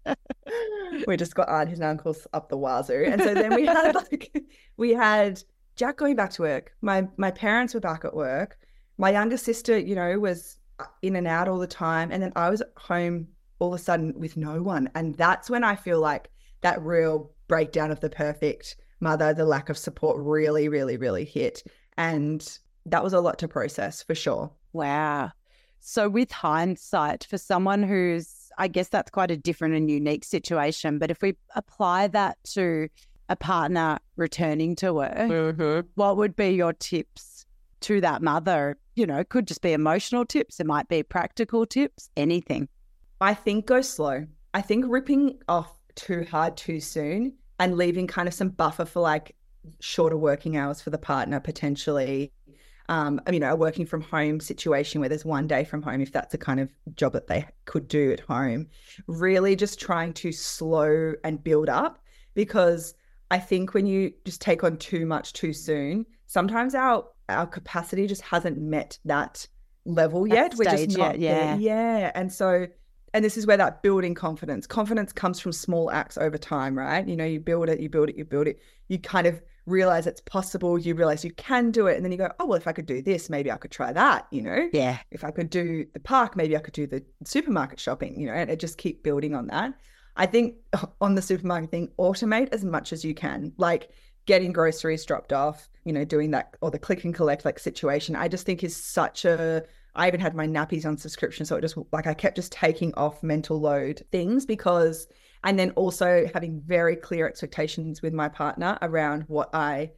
we just got aunties and uncles up the wazoo and so then we had like we had Jack going back to work my my parents were back at work my younger sister you know was uh, in and out all the time. And then I was at home all of a sudden with no one. And that's when I feel like that real breakdown of the perfect mother, the lack of support really, really, really hit. And that was a lot to process for sure. Wow. So, with hindsight, for someone who's, I guess that's quite a different and unique situation. But if we apply that to a partner returning to work, mm-hmm. what would be your tips to that mother you know, could just be emotional tips, it might be practical tips, anything. I think go slow. I think ripping off too hard too soon and leaving kind of some buffer for like shorter working hours for the partner potentially. Um, you know, a working from home situation where there's one day from home, if that's a kind of job that they could do at home, really just trying to slow and build up because I think when you just take on too much too soon, sometimes our our capacity just hasn't met that level yet. We're just not yet, yeah. Yeah. And so and this is where that building confidence. Confidence comes from small acts over time, right? You know, you build it, you build it, you build it. You kind of realize it's possible. You realize you can do it. And then you go, oh, well, if I could do this, maybe I could try that, you know? Yeah. If I could do the park, maybe I could do the supermarket shopping, you know, and it just keep building on that. I think on the supermarket thing, automate as much as you can. Like getting groceries dropped off, you know, doing that or the click and collect like situation. I just think is such a I even had my nappies on subscription. So it just like I kept just taking off mental load things because, and then also having very clear expectations with my partner around what I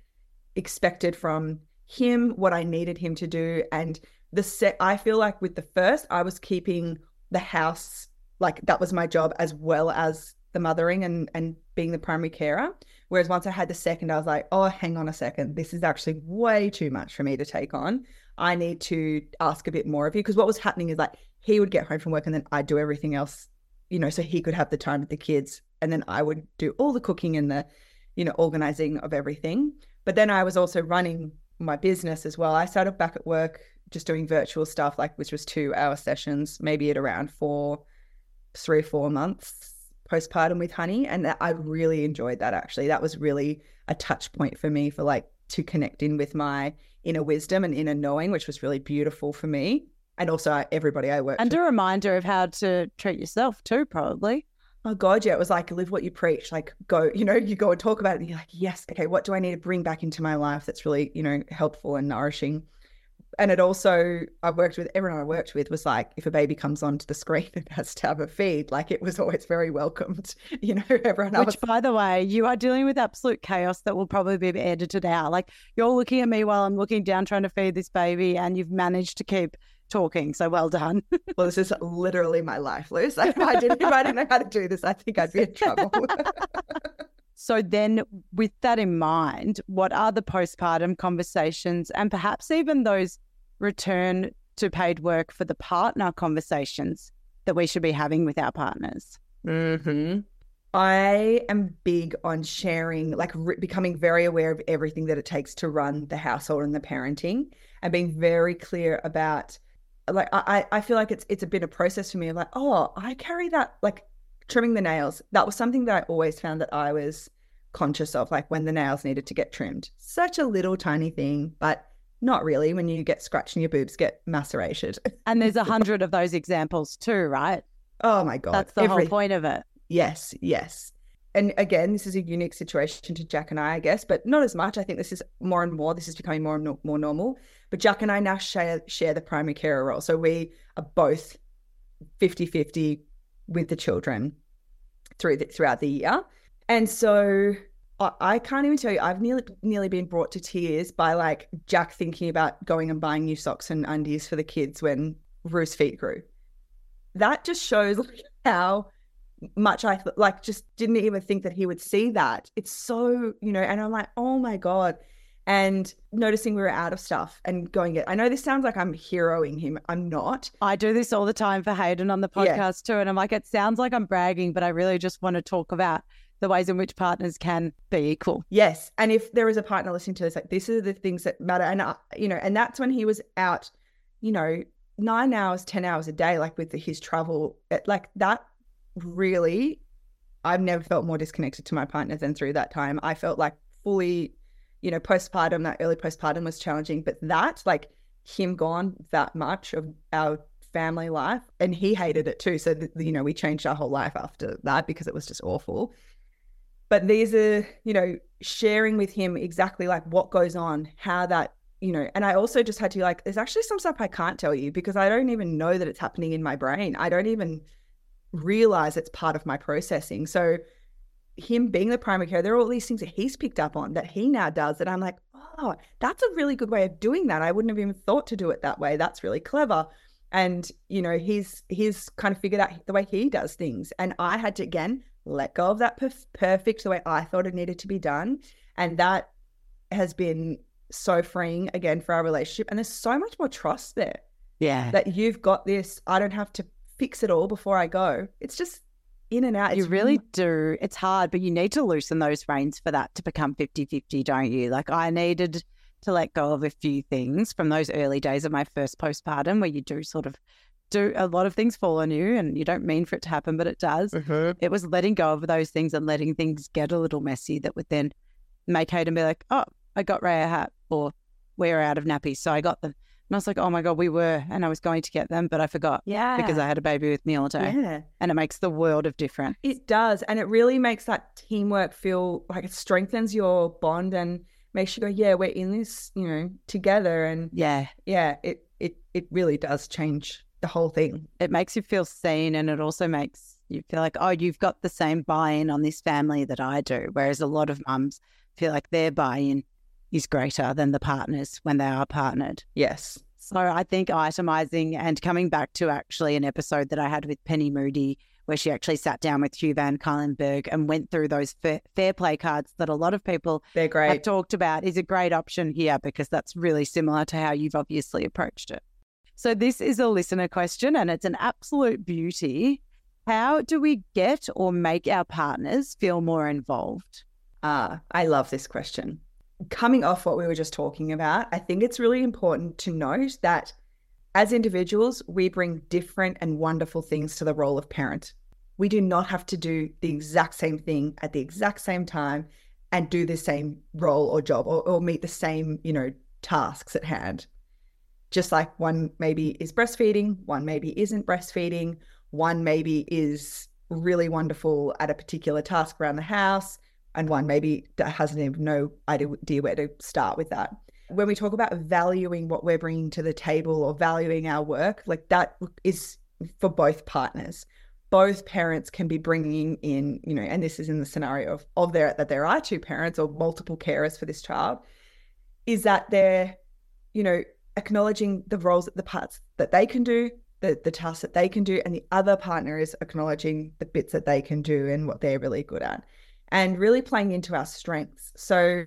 expected from him, what I needed him to do. And the set, I feel like with the first, I was keeping the house, like that was my job as well as the mothering and, and being the primary carer. Whereas once I had the second, I was like, oh, hang on a second. This is actually way too much for me to take on. I need to ask a bit more of you. Because what was happening is like he would get home from work and then I'd do everything else, you know, so he could have the time with the kids. And then I would do all the cooking and the, you know, organizing of everything. But then I was also running my business as well. I started back at work just doing virtual stuff, like which was two hour sessions, maybe at around four, three, four months postpartum with honey. And I really enjoyed that actually. That was really a touch point for me for like to connect in with my inner wisdom and inner knowing, which was really beautiful for me. And also everybody I worked And with. a reminder of how to treat yourself too, probably. Oh God, yeah. It was like live what you preach. Like go, you know, you go and talk about it and you're like, yes, okay, what do I need to bring back into my life that's really, you know, helpful and nourishing? and it also I worked with everyone I worked with was like if a baby comes onto the screen and has to have a feed, like it was always very welcomed. You know, everyone else. Which by the way, you are dealing with absolute chaos that will probably be edited out. Like you're looking at me while I'm looking down trying to feed this baby and you've managed to keep talking. So well done. well, this is literally my life, Liz. If I didn't if I didn't know how to do this, I think I'd be in trouble. So, then with that in mind, what are the postpartum conversations and perhaps even those return to paid work for the partner conversations that we should be having with our partners? Mm-hmm. I am big on sharing, like re- becoming very aware of everything that it takes to run the household and the parenting, and being very clear about, like, I I feel like it's it's a bit of process for me. Like, oh, I carry that like trimming the nails. That was something that I always found that I was conscious of, like when the nails needed to get trimmed. Such a little tiny thing, but not really when you get scratched and your boobs get macerated. And there's a hundred of those examples too, right? Oh my God. That's the Every... whole point of it. Yes, yes. And again, this is a unique situation to Jack and I, I guess, but not as much. I think this is more and more, this is becoming more and more normal. But Jack and I now share, share the primary carer role. So we are both 50 50 with the children through the, throughout the year. And so I, I can't even tell you, I've nearly nearly been brought to tears by like Jack thinking about going and buying new socks and undies for the kids when Rue's feet grew. That just shows like how much I like just didn't even think that he would see that. It's so, you know, and I'm like, oh my God. And noticing we were out of stuff and going it. I know this sounds like I'm heroing him. I'm not. I do this all the time for Hayden on the podcast yeah. too. And I'm like, it sounds like I'm bragging, but I really just want to talk about the ways in which partners can be equal. Yes. And if there is a partner listening to this, like, these are the things that matter. And, uh, you know, and that's when he was out, you know, nine hours, 10 hours a day, like with the, his travel, like that really, I've never felt more disconnected to my partner than through that time. I felt like fully, you know, postpartum, that early postpartum was challenging, but that, like, him gone that much of our family life and he hated it too so you know we changed our whole life after that because it was just awful but these are you know sharing with him exactly like what goes on how that you know and i also just had to like there's actually some stuff i can't tell you because i don't even know that it's happening in my brain i don't even realize it's part of my processing so him being the primary care there are all these things that he's picked up on that he now does that i'm like oh that's a really good way of doing that i wouldn't have even thought to do it that way that's really clever and you know he's he's kind of figured out the way he does things and i had to again let go of that perf- perfect the way I thought it needed to be done. And that has been so freeing again for our relationship. And there's so much more trust there. Yeah. That you've got this. I don't have to fix it all before I go. It's just in and out. It's you really do. It's hard, but you need to loosen those reins for that to become 50 50, don't you? Like I needed to let go of a few things from those early days of my first postpartum where you do sort of do a lot of things fall on you and you don't mean for it to happen, but it does. Mm-hmm. It was letting go of those things and letting things get a little messy that would then make Hayden be like, oh, I got Ray a hat or we're out of nappies. So I got them. And I was like, oh my God, we were. And I was going to get them, but I forgot Yeah. because I had a baby with me all day. yeah. And it makes the world of difference. It does. And it really makes that teamwork feel like it strengthens your bond and makes you go, yeah, we're in this, you know, together. And Yeah. yeah, it it it really does change the whole thing. It makes you feel seen and it also makes you feel like, oh, you've got the same buy in on this family that I do. Whereas a lot of mums feel like their buy in is greater than the partners when they are partnered. Yes. So I think itemizing and coming back to actually an episode that I had with Penny Moody, where she actually sat down with Hugh Van Cuylenberg and went through those fair, fair play cards that a lot of people They're great. have talked about, is a great option here because that's really similar to how you've obviously approached it. So this is a listener question and it's an absolute beauty. How do we get or make our partners feel more involved? Ah, I love this question. Coming off what we were just talking about, I think it's really important to note that as individuals, we bring different and wonderful things to the role of parent. We do not have to do the exact same thing at the exact same time and do the same role or job or, or meet the same, you know, tasks at hand. Just like one maybe is breastfeeding, one maybe isn't breastfeeding, one maybe is really wonderful at a particular task around the house, and one maybe that hasn't even no idea where to start with that. When we talk about valuing what we're bringing to the table or valuing our work, like that is for both partners. Both parents can be bringing in, you know, and this is in the scenario of, of there that there are two parents or multiple carers for this child, is that they're, you know, acknowledging the roles, the parts that they can do, the the tasks that they can do, and the other partner is acknowledging the bits that they can do and what they're really good at and really playing into our strengths. So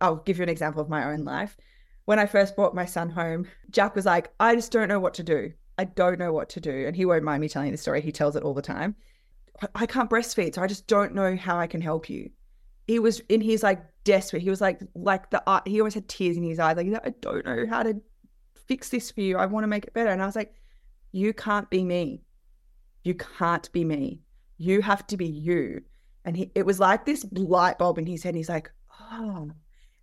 I'll give you an example of my own life. When I first brought my son home, Jack was like, I just don't know what to do. I don't know what to do. And he won't mind me telling the story. He tells it all the time. I can't breastfeed, so I just don't know how I can help you. He was in his like desperate. He was like, like the eye- he always had tears in his eyes. Like, I don't know how to fix this for you. I want to make it better. And I was like, you can't be me. You can't be me. You have to be you. And he, it was like this light bulb in his head. He's like, oh.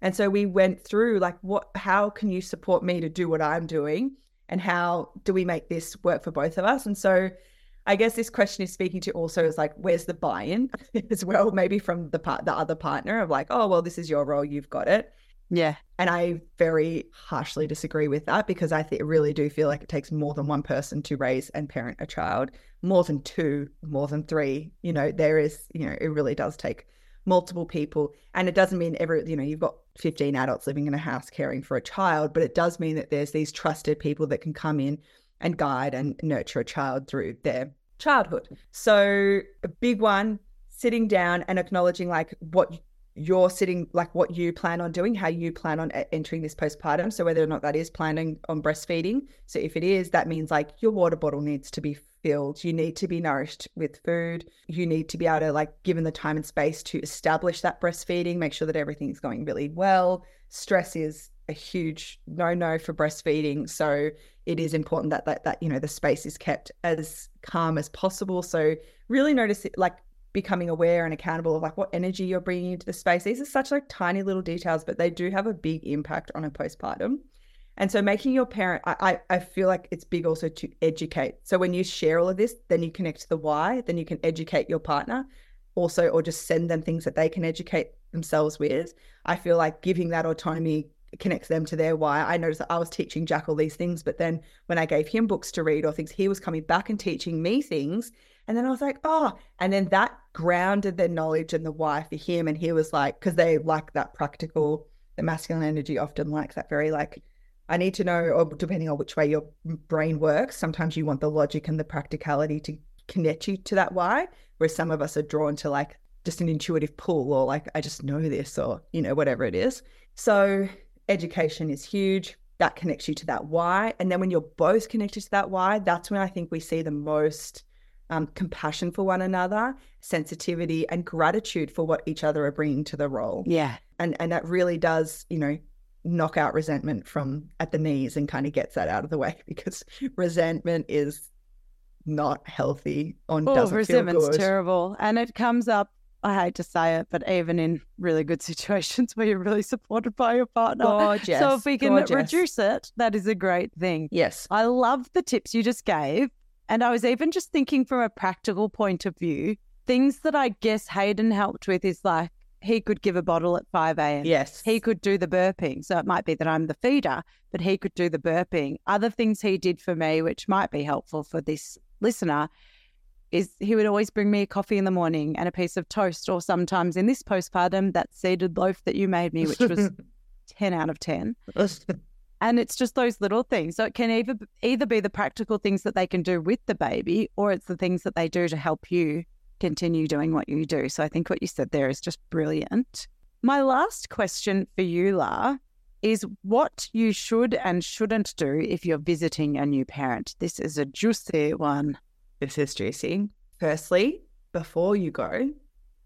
And so we went through like, what, how can you support me to do what I'm doing? And how do we make this work for both of us? And so I guess this question is speaking to also is like, where's the buy-in as well? Maybe from the part, the other partner of like, oh, well, this is your role. You've got it. Yeah. And I very harshly disagree with that because I th- really do feel like it takes more than one person to raise and parent a child, more than two, more than three. You know, there is, you know, it really does take multiple people. And it doesn't mean every, you know, you've got 15 adults living in a house caring for a child, but it does mean that there's these trusted people that can come in and guide and nurture a child through their childhood. So, a big one, sitting down and acknowledging like what you're sitting like what you plan on doing, how you plan on e- entering this postpartum. So whether or not that is planning on breastfeeding. So if it is, that means like your water bottle needs to be filled. You need to be nourished with food. You need to be able to like given the time and space to establish that breastfeeding, make sure that everything's going really well. Stress is a huge no-no for breastfeeding. So it is important that that that you know the space is kept as calm as possible. So really notice it like becoming aware and accountable of like what energy you're bringing into the space. These are such like tiny little details, but they do have a big impact on a postpartum. And so making your parent, I, I, I feel like it's big also to educate. So when you share all of this, then you connect to the why, then you can educate your partner also, or just send them things that they can educate themselves with. I feel like giving that autonomy connects them to their why. I noticed that I was teaching Jack all these things, but then when I gave him books to read or things, he was coming back and teaching me things. And then I was like, oh, and then that grounded their knowledge and the why for him. And he was like, because they like that practical, the masculine energy often likes that very like, I need to know, or depending on which way your brain works, sometimes you want the logic and the practicality to connect you to that why, whereas some of us are drawn to like just an intuitive pull or like, I just know this or, you know, whatever it is. So education is huge. That connects you to that why. And then when you're both connected to that why, that's when I think we see the most um, compassion for one another, sensitivity, and gratitude for what each other are bringing to the role. Yeah. And and that really does, you know, knock out resentment from at the knees and kind of gets that out of the way because resentment is not healthy on Oh, doesn't feel resentment's good. terrible. And it comes up, I hate to say it, but even in really good situations where you're really supported by your partner. Gorgeous. So if we can gorgeous. reduce it, that is a great thing. Yes. I love the tips you just gave. And I was even just thinking from a practical point of view, things that I guess Hayden helped with is like he could give a bottle at 5 a.m. Yes. He could do the burping. So it might be that I'm the feeder, but he could do the burping. Other things he did for me, which might be helpful for this listener, is he would always bring me a coffee in the morning and a piece of toast, or sometimes in this postpartum, that seeded loaf that you made me, which was 10 out of 10. And it's just those little things. So it can either either be the practical things that they can do with the baby, or it's the things that they do to help you continue doing what you do. So I think what you said there is just brilliant. My last question for you, La, is what you should and shouldn't do if you're visiting a new parent. This is a juicy one. This is juicy. Firstly, before you go,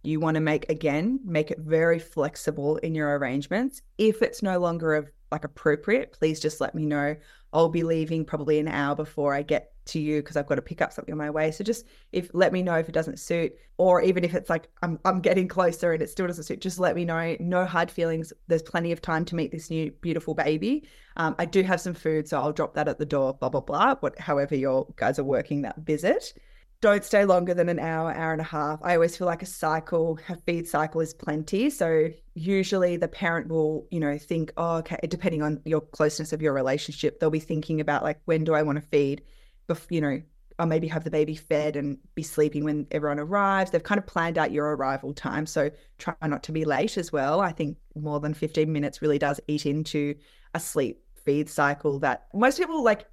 you want to make again make it very flexible in your arrangements. If it's no longer of like appropriate, please just let me know. I'll be leaving probably an hour before I get to you because I've got to pick up something on my way. So just if let me know if it doesn't suit, or even if it's like I'm I'm getting closer and it still doesn't suit, just let me know. No hard feelings. There's plenty of time to meet this new beautiful baby. Um, I do have some food, so I'll drop that at the door. Blah blah blah. What, however your guys are working that visit don't stay longer than an hour, hour and a half. I always feel like a cycle, a feed cycle is plenty. So usually the parent will, you know, think, oh, okay, depending on your closeness of your relationship, they'll be thinking about like, when do I want to feed? Bef- you know, or maybe have the baby fed and be sleeping when everyone arrives. They've kind of planned out your arrival time. So try not to be late as well. I think more than 15 minutes really does eat into a sleep feed cycle that most people like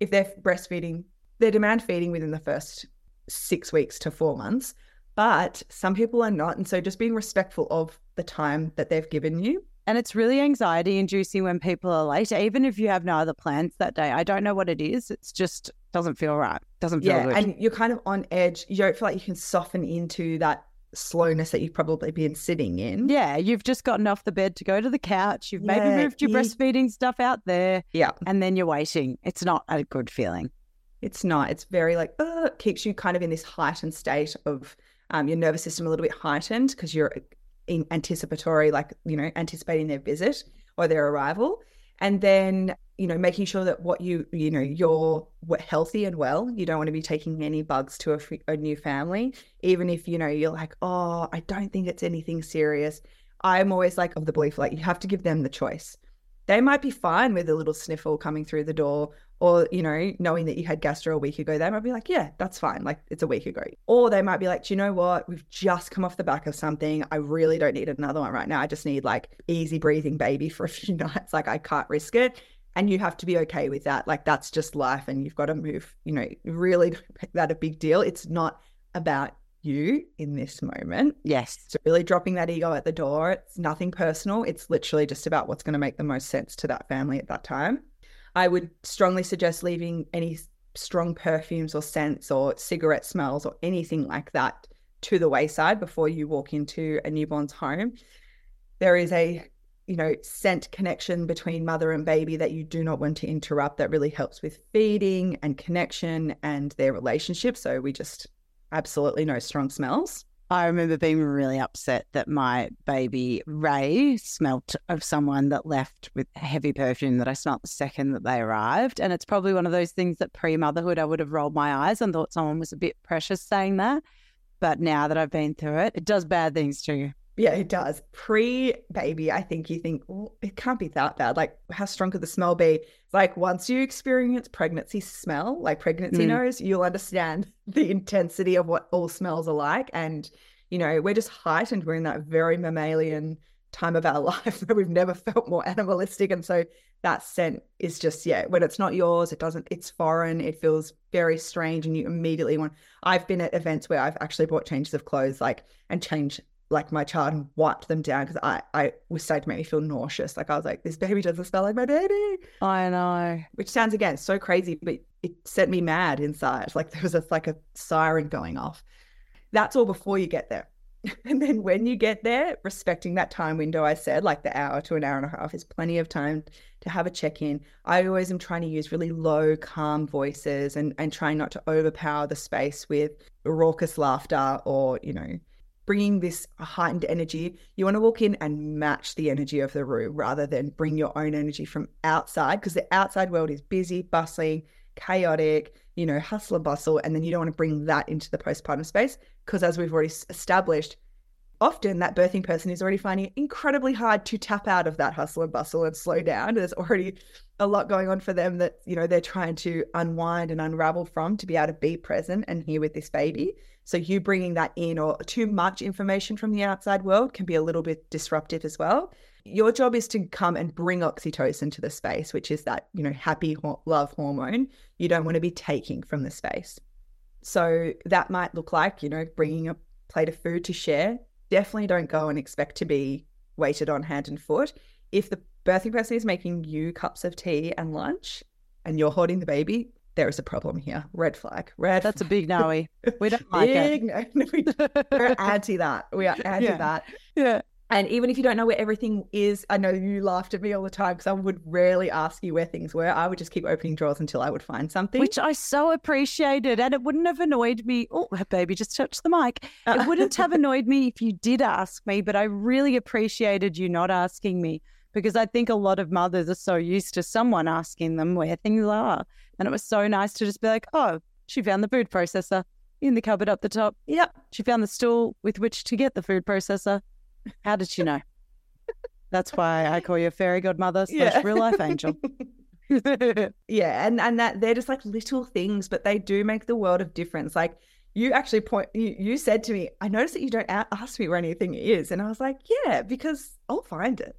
if they're breastfeeding, they're demand feeding within the first six weeks to four months, but some people are not. And so just being respectful of the time that they've given you. And it's really anxiety inducing when people are late, even if you have no other plans that day. I don't know what it is. It's just doesn't feel right. Doesn't feel Yeah. good. And you're kind of on edge. You don't feel like you can soften into that slowness that you've probably been sitting in. yeah, you've just gotten off the bed to go to the couch. You've maybe moved your you- breastfeeding stuff out there, Yeah. and then you're waiting. It's not a good feeling. It's not. It's very like, uh, keeps you kind of in this heightened state of um, your nervous system a little bit heightened because you're in anticipatory, like, you know, anticipating their visit or their arrival. And then, you know, making sure that what you, you know, you're healthy and well. You don't want to be taking any bugs to a new family, even if, you know, you're like, oh, I don't think it's anything serious. I'm always like of the belief, like, you have to give them the choice. They might be fine with a little sniffle coming through the door or you know knowing that you had gastro a week ago they might be like yeah that's fine. Like it's a week ago. Or they might be like do you know what? We've just come off the back of something. I really don't need another one right now. I just need like easy breathing baby for a few nights. Like i can't risk it. And you have to be okay with that. Like that's just life and you've got to move you know really make that a big deal. It's not about you in this moment. Yes. so really dropping that ego at the door it's nothing personal. It's literally just about what's going to make the most sense to that family at that time I would strongly suggest leaving any strong perfumes or scents or cigarette smells or anything like that to the wayside before you walk into a newborn's home. There is a you know scent connection between mother and baby that you do not want to interrupt that really helps with feeding and connection and their relationship so we just absolutely no strong smells I remember being really upset that my baby Ray smelt of someone that left with heavy perfume that I smelt the second that they arrived. And it's probably one of those things that pre motherhood I would have rolled my eyes and thought someone was a bit precious saying that. But now that I've been through it, it does bad things to you. Yeah, it does. Pre baby, I think you think, well, it can't be that bad. Like, how strong could the smell be? Like, once you experience pregnancy smell, like pregnancy Mm. nose, you'll understand the intensity of what all smells are like. And, you know, we're just heightened. We're in that very mammalian time of our life where we've never felt more animalistic. And so that scent is just, yeah, when it's not yours, it doesn't, it's foreign, it feels very strange. And you immediately want, I've been at events where I've actually bought changes of clothes, like, and changed like my child and wiped them down because I, I was starting to make me feel nauseous. Like I was like, this baby doesn't smell like my baby, I know. which sounds again so crazy, but it sent me mad inside. Like there was a, like a siren going off. That's all before you get there. And then when you get there, respecting that time window I said, like the hour to an hour and a half, is plenty of time to have a check in. I always am trying to use really low, calm voices and, and trying not to overpower the space with raucous laughter or, you know, bringing this heightened energy. You want to walk in and match the energy of the room rather than bring your own energy from outside because the outside world is busy, bustling, chaotic, you know, hustle and bustle. And then you don't want to bring that into the postpartum space because, as we've already established, often that birthing person is already finding it incredibly hard to tap out of that hustle and bustle and slow down. There's already a lot going on for them that, you know, they're trying to unwind and unravel from to be able to be present and here with this baby. So you bringing that in or too much information from the outside world can be a little bit disruptive as well. Your job is to come and bring oxytocin to the space, which is that, you know, happy love hormone you don't want to be taking from the space. So that might look like, you know, bringing a plate of food to share. Definitely don't go and expect to be waited on hand and foot. If the birthing person is making you cups of tea and lunch and you're holding the baby, there is a problem here. Red flag. Red. That's flag. a big no. We don't like big it. No, we, are anti that. We are anti yeah. that. Yeah. And even if you don't know where everything is, I know you laughed at me all the time because I would rarely ask you where things were. I would just keep opening drawers until I would find something. Which I so appreciated. And it wouldn't have annoyed me. Oh, baby, just touched the mic. Uh. It wouldn't have annoyed me if you did ask me, but I really appreciated you not asking me because I think a lot of mothers are so used to someone asking them where things are. And it was so nice to just be like, oh, she found the food processor in the cupboard up the top. Yep. She found the stool with which to get the food processor. How did she know? That's why I call you a fairy godmother slash yeah. real life angel. yeah, and and that they're just like little things, but they do make the world of difference. Like you actually point, you, you said to me, I noticed that you don't ask me where anything is, and I was like, yeah, because I'll find it.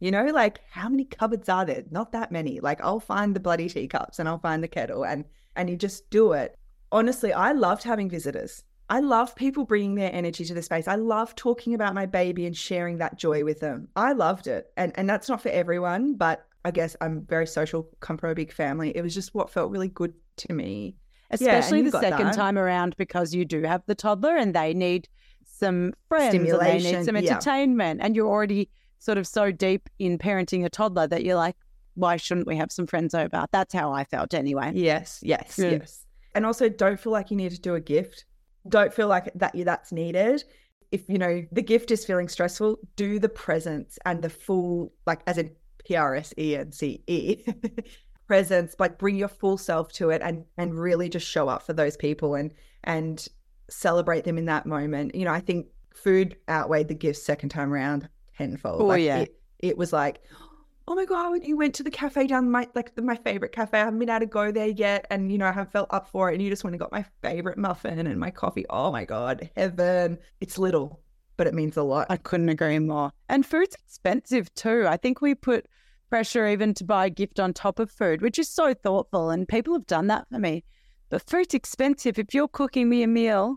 You know, like how many cupboards are there? Not that many. Like I'll find the bloody teacups and I'll find the kettle, and and you just do it. Honestly, I loved having visitors. I love people bringing their energy to the space. I love talking about my baby and sharing that joy with them. I loved it. And and that's not for everyone, but I guess I'm very social, come from a big family. It was just what felt really good to me. Especially yeah, the second that. time around because you do have the toddler and they need some friends and they need some entertainment. Yeah. And you're already sort of so deep in parenting a toddler that you're like, why shouldn't we have some friends over? That's how I felt anyway. Yes, yes, yeah. yes. And also don't feel like you need to do a gift don't feel like that you that's needed if you know the gift is feeling stressful do the presence and the full like as in p-r-s-e-n-c-e presence like bring your full self to it and and really just show up for those people and and celebrate them in that moment you know i think food outweighed the gifts second time around tenfold oh like yeah it, it was like oh my god, you went to the cafe down my like the, my favorite cafe. I haven't been able to go there yet, and you know I haven't felt up for it. And you just went and got my favorite muffin and my coffee. Oh my god, heaven! It's little, but it means a lot. I couldn't agree more. And food's expensive too. I think we put pressure even to buy a gift on top of food, which is so thoughtful, and people have done that for me. But food's expensive. If you're cooking me a meal,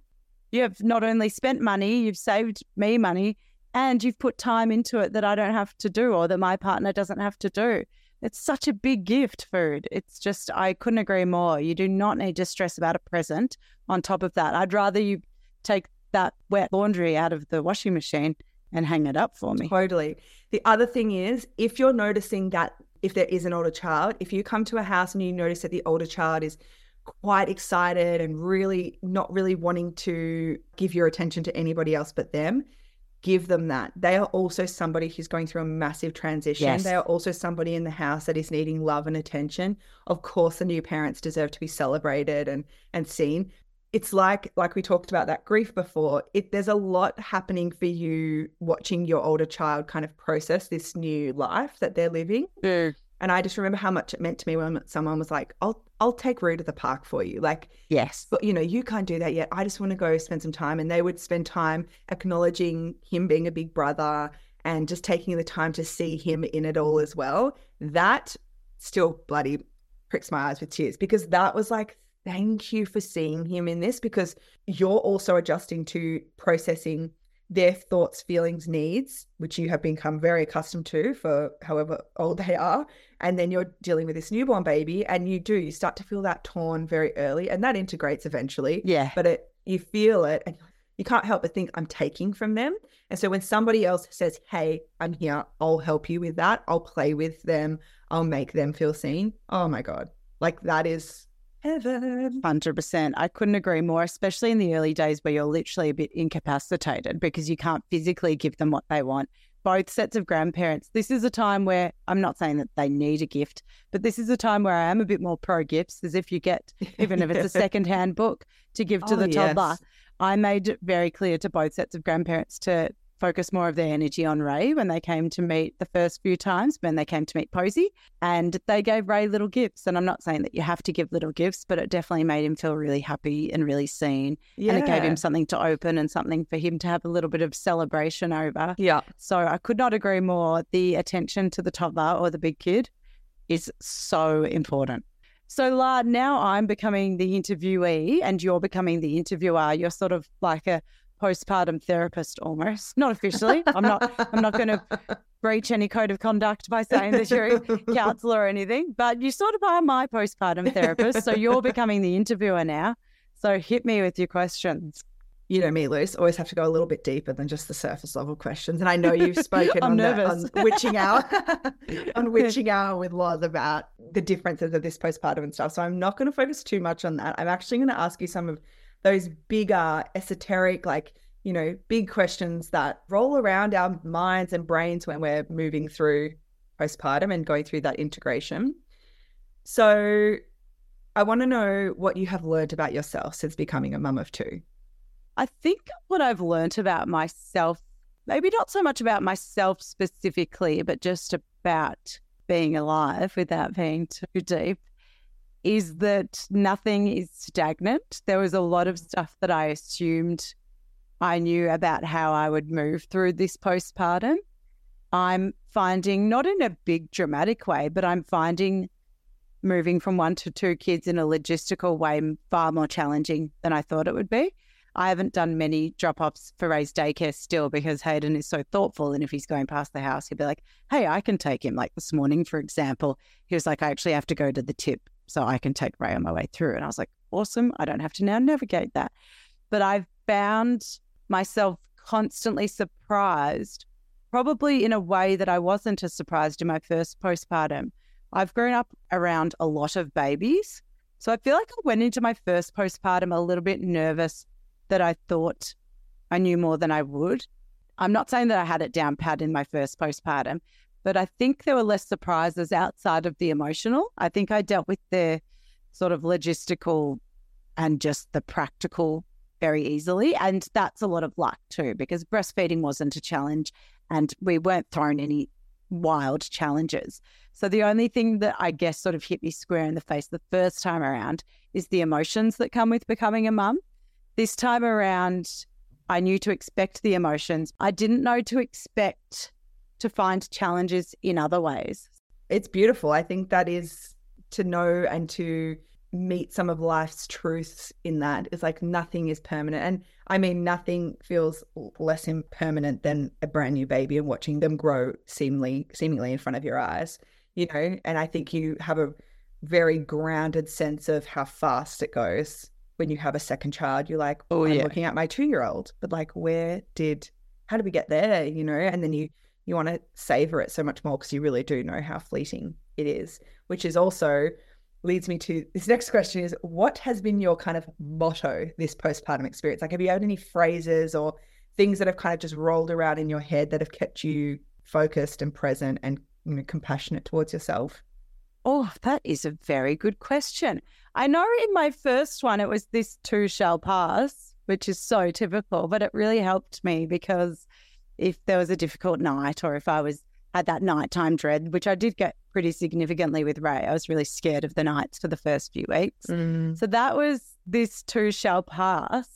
you have not only spent money, you've saved me money and you've put time into it that I don't have to do or that my partner doesn't have to do. It's such a big gift, food. It's just, I couldn't agree more. You do not need to stress about a present on top of that. I'd rather you take that wet laundry out of the washing machine and hang it up for me. Totally. The other thing is, if you're noticing that if there is an older child, if you come to a house and you notice that the older child is quite excited and really not really wanting to give your attention to anybody else but them, give them that. They are also somebody who's going through a massive transition. Yes. They are also somebody in the house that is needing love and attention. Of course, the new parents deserve to be celebrated and and seen. It's like like we talked about that grief before. It there's a lot happening for you watching your older child kind of process this new life that they're living. Mm. And I just remember how much it meant to me when someone was like, "I'll I'll take Rue to the park for you." Like, yes, but you know, you can't do that yet. I just want to go spend some time, and they would spend time acknowledging him being a big brother and just taking the time to see him in it all as well. That still bloody pricks my eyes with tears because that was like, thank you for seeing him in this because you're also adjusting to processing their thoughts, feelings, needs, which you have become very accustomed to for however old they are. And then you're dealing with this newborn baby, and you do, you start to feel that torn very early, and that integrates eventually. Yeah. But it, you feel it, and you can't help but think I'm taking from them. And so when somebody else says, Hey, I'm here, I'll help you with that, I'll play with them, I'll make them feel seen. Oh my God. Like that is heaven. 100%. I couldn't agree more, especially in the early days where you're literally a bit incapacitated because you can't physically give them what they want. Both sets of grandparents, this is a time where I'm not saying that they need a gift, but this is a time where I am a bit more pro gifts, as if you get, even if it's a secondhand book to give to Oh, the toddler. yes. I made it very clear to both sets of grandparents to focus more of their energy on Ray when they came to meet the first few times when they came to meet Posey. And they gave Ray little gifts. And I'm not saying that you have to give little gifts, but it definitely made him feel really happy and really seen. Yeah. And it gave him something to open and something for him to have a little bit of celebration over. Yeah. So I could not agree more. The attention to the toddler or the big kid is so important. So, La, now I'm becoming the interviewee and you're becoming the interviewer. You're sort of like a postpartum therapist almost. Not officially. I'm not I'm not going to breach any code of conduct by saying that you're a counselor or anything, but you sort of are my postpartum therapist. So you're becoming the interviewer now. So hit me with your questions. you know me, Luce, always have to go a little bit deeper than just the surface level questions. And I know you've spoken on, the, on witching hour, on witching hour with Loz about the differences of this postpartum and stuff. So I'm not going to focus too much on that. I'm actually going to ask you some of those bigger, esoteric, like you know, big questions that roll around our minds and brains when we're moving through postpartum and going through that integration. So I want to know what you have learned about yourself since becoming a mum of two. I think what I've learned about myself, maybe not so much about myself specifically, but just about being alive without being too deep, is that nothing is stagnant. There was a lot of mm-hmm. stuff that I assumed I knew about how I would move through this postpartum. I'm finding, not in a big dramatic way, but I'm finding moving from one to two kids in a logistical way far more challenging than I thought it would be. I haven't done many drop offs for Ray's daycare still because Hayden is so thoughtful. And if he's going past the house, he'll be like, hey, I can take him. Like this morning, for example, he was like, I actually have to go to the tip so I can take Ray on my way through. And I was like, awesome. I don't have to now navigate that. But I've found myself constantly surprised, probably in a way that I wasn't as surprised in my first postpartum. I've grown up around a lot of babies. So I feel like I went into my first postpartum a little bit nervous that I thought I knew more than I would. I'm not saying that I had it down pat in my first postpartum, but I think there were less surprises outside of the emotional. I think I dealt with the sort of logistical and just the practical very easily. And that's a lot of luck too, because breastfeeding wasn't a challenge and we weren't thrown any wild challenges. So the only thing that I guess sort of hit me square in the face the first time around is the emotions that come with becoming a mum. This time around, I knew to expect the emotions. I didn't know to expect to find challenges in other ways. It's beautiful. I think that is to know and to meet some of life's truths in that. It's like nothing is permanent. And I mean, nothing feels less impermanent than a brand new baby and watching them grow seemingly, seemingly in front of your eyes, you know? And I think you have a very grounded sense of how fast it goes when you have a second child. You're like, Oh, I'm yeah. looking at my two year old, but like, where did, how did we get there? You know? And then you, you want to savor it so much more because you really do know how fleeting it is, which is also leads me to this next question is what has been your kind of motto this postpartum experience? Like, have you had any phrases or things that have kind of just rolled around in your head that have kept you focused and present and you know, compassionate towards yourself? Oh, that is a very good question. I know in my first one, it was this too shall pass, which is so typical, but it really helped me because if there was a difficult night or if I was had that nighttime dread, which I did get pretty significantly with Ray, I was really scared of the nights for the first few weeks. Mm. So that was this too shall pass.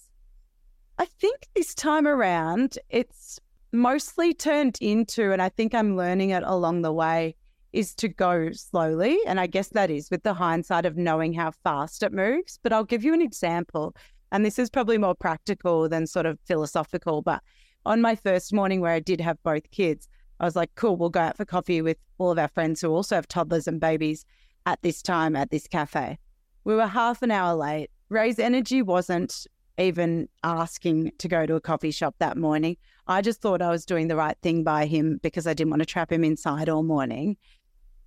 I think this time around, it's mostly turned into, and I think I'm learning it along the way, is to go slowly. And I guess that is with the hindsight of knowing how fast it moves. But I'll give you an example. And this is probably more practical than sort of philosophical. But on my first morning where I did have both kids, I was like, cool, we'll go out for coffee with all of our friends who also have toddlers and babies at this time at this cafe. We were half an hour late. Ray's energy wasn't even asking to go to a coffee shop that morning. I just thought I was doing the right thing by him because I didn't want to trap him inside all morning.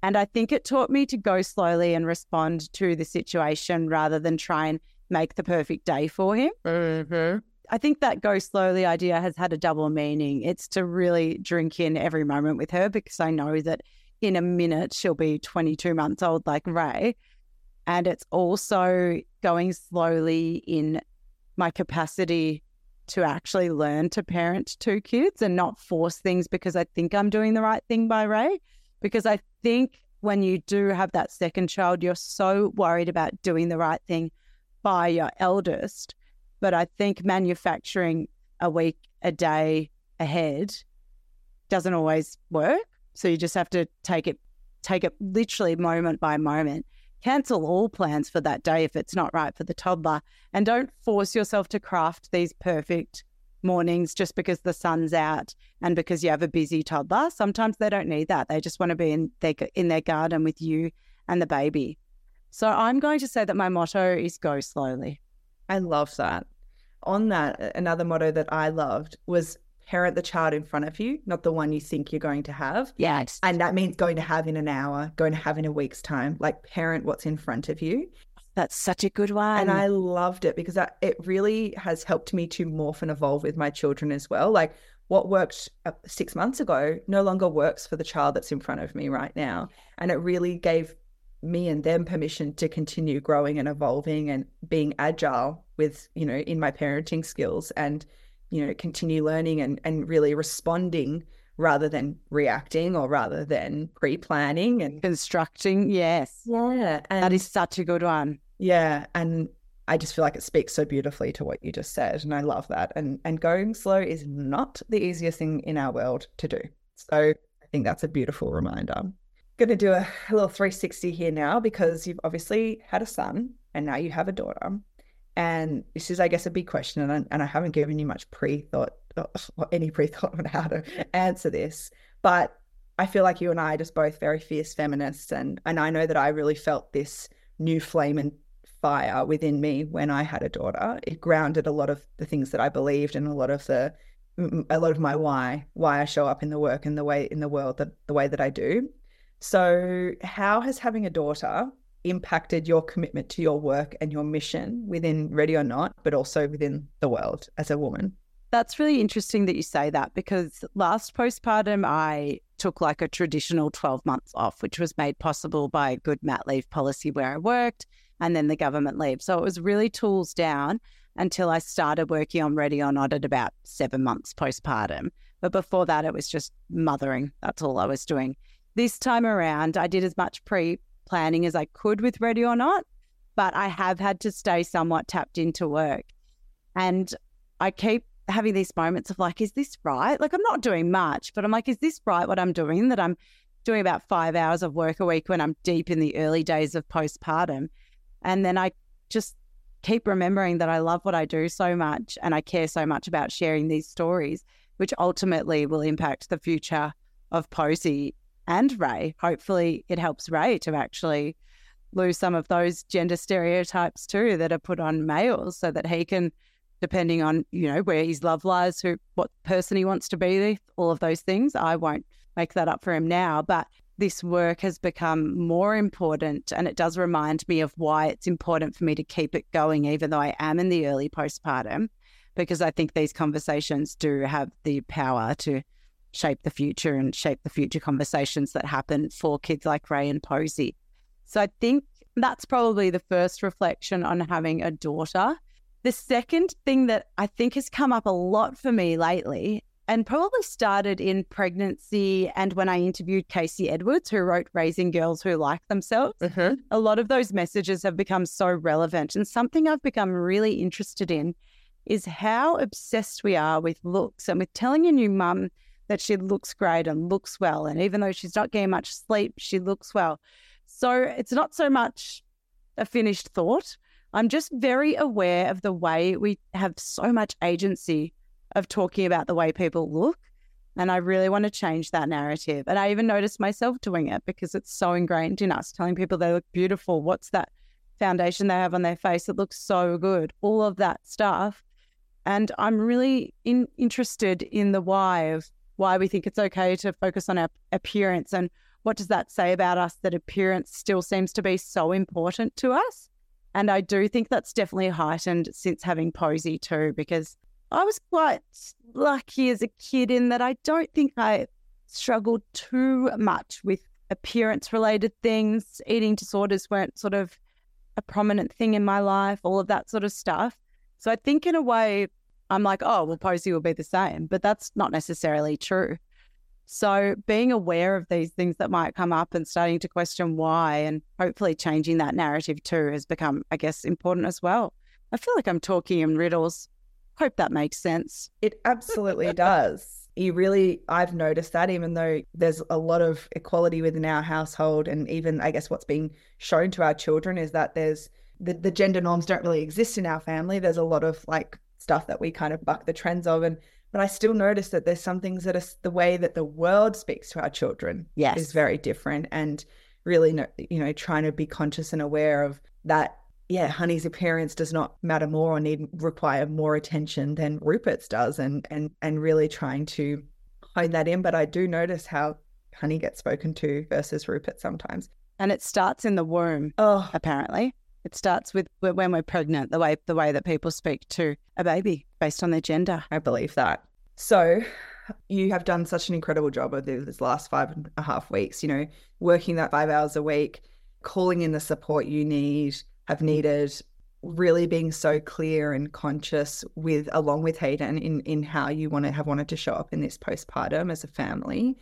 And I think it taught me to go slowly and respond to the situation rather than try and make the perfect day for him. Mm-hmm. I think that go slowly idea has had a double meaning. It's to really drink in every moment with her because I know that in a minute she'll be 22 months old like Ray. And it's also going slowly in my capacity to actually learn to parent two kids and not force things because I think I'm doing the right thing by Ray. Because I think when you do have that second child, you're so worried about doing the right thing by your eldest. But I think manufacturing a week, a day ahead doesn't always work. So you just have to take it, take it literally moment by moment. Cancel all plans for that day if it's not right for the toddler. And don't force yourself to craft these perfect mornings just because the sun's out and because you have a busy toddler. Sometimes they don't need that. They just want to be in their in their garden with you and the baby. So I'm going to say that my motto is go slowly. I love that. On that, another motto that I loved was parent the child in front of you, not the one you think you're going to have. Yes. And that means going to have in an hour, going to have in a week's time, like parent what's in front of you. That's such a good one. And I loved it because that, it really has helped me to morph and evolve with my children as well. Like what worked uh, six months ago no longer works for the child that's in front of me right now. And it really gave me and them permission to continue growing and evolving and being agile with, you know, in my parenting skills and, you know, continue learning and, and really responding rather than reacting or rather than pre-planning and constructing. Yes. Yeah. And that is such a good one. Yeah. And I just feel like it speaks so beautifully to what you just said. And I love that. And and going slow is not the easiest thing in our world to do. So I think that's a beautiful reminder. Going to do a, little 360 here now because you've obviously had a son and now you have a daughter. And this is, I guess, a big question. And I, and I haven't given you much pre thought or any pre thought on how to answer this. But I feel like you and I are just both very fierce feminists. And, and I know that I really felt this new flame and fire within me when I had a daughter. It grounded a lot of the things that I believed and a lot of the a lot of my why, why I show up in the work and the way in the world that the way that I do. So, how has having a daughter impacted your commitment to your work and your mission within Ready or Not, but also within the world as a woman? That's really interesting that you say that because last postpartum, I took like a traditional 12 months off, which was made possible by a good mat leave policy where I worked and then the government leave. So it was really tools down until I started working on Ready or Not at about seven months postpartum. But before that, it was just mothering. That's all I was doing. This time around, I did as much pre planning as I could with Ready or Not, but I have had to stay somewhat tapped into work. And I keep having these moments of like, is this right? Like, I'm not doing much, but I'm like, is this right what I'm doing? That I'm doing about five hours of work a week when I'm deep in the early days of postpartum. And then I just keep remembering that I love what I do so much and I care so much about sharing these stories, which ultimately will impact the future of Posey and Ray. Hopefully, it helps Ray to actually lose some of those gender stereotypes too that are put on males so that he can depending on you know where his love lies who what person he wants to be all of those things i won't make that up for him now but this work has become more important and it does remind me of why it's important for me to keep it going, even though I am in the early postpartum, because I think these conversations do have the power to shape the future and shape the future conversations that happen for kids like Ray and Posey. So I think that's probably the first reflection on having a daughter. The second thing that I think has come up a lot for me lately and probably started in pregnancy and when I interviewed Kasey Edwards, who wrote Raising Girls Who Like Themselves. Mm-hmm. A lot of those messages have become so relevant. And something I've become really interested in is how obsessed we are with looks and with telling a new mum that she looks great and looks well. And even though she's not getting much sleep, she looks well. So it's not so much a finished thought. I'm just very aware of the way we have so much agency of talking about the way people look. And I really want to change that narrative. And I even noticed myself doing it because it's so ingrained in us, telling people they look beautiful. What's that foundation they have on their face. It looks so good. All of that stuff. And I'm really in, interested in the why of why we think it's okay to focus on our appearance and what does that say about us that appearance still seems to be so important to us? And I do think that's definitely heightened since having Posey too, because I was quite lucky as a kid in that I don't think I struggled too much with appearance related things. Eating disorders weren't sort of a prominent thing in my life, all of that sort of stuff. So I think in a way, I'm like, oh, well, Posey will be the same, but that's not necessarily true. So being aware of these things that might come up and starting to question why and hopefully changing that narrative too has become, I guess, important as well. I feel like I'm talking in riddles. Hope that makes sense. It absolutely does. You really, I've noticed that even though there's a lot of equality within our household, and even I guess what's being shown to our children is that there's the, the gender norms don't really exist in our family. There's a lot of like stuff that we kind of buck the trends of. And but I still notice that there's some things that are the way that the world speaks to our children yes. is very different. And really, you know, trying to be conscious and aware of that. Yeah, Honey's appearance does not matter more or need require more attention than Rupert's does, and and and really trying to hone that in. But I do notice how Honey gets spoken to versus Rupert sometimes. And it starts in the womb, oh. apparently. It starts with when we're pregnant, the way the way that people speak to a baby based on their gender. I believe that. So you have done such an incredible job of this last five and a half weeks, you know, working that five hours a week, calling in the support you need, have needed, really being so clear and conscious with along with Hayden in in how you want to have wanted to show up in this postpartum as a family,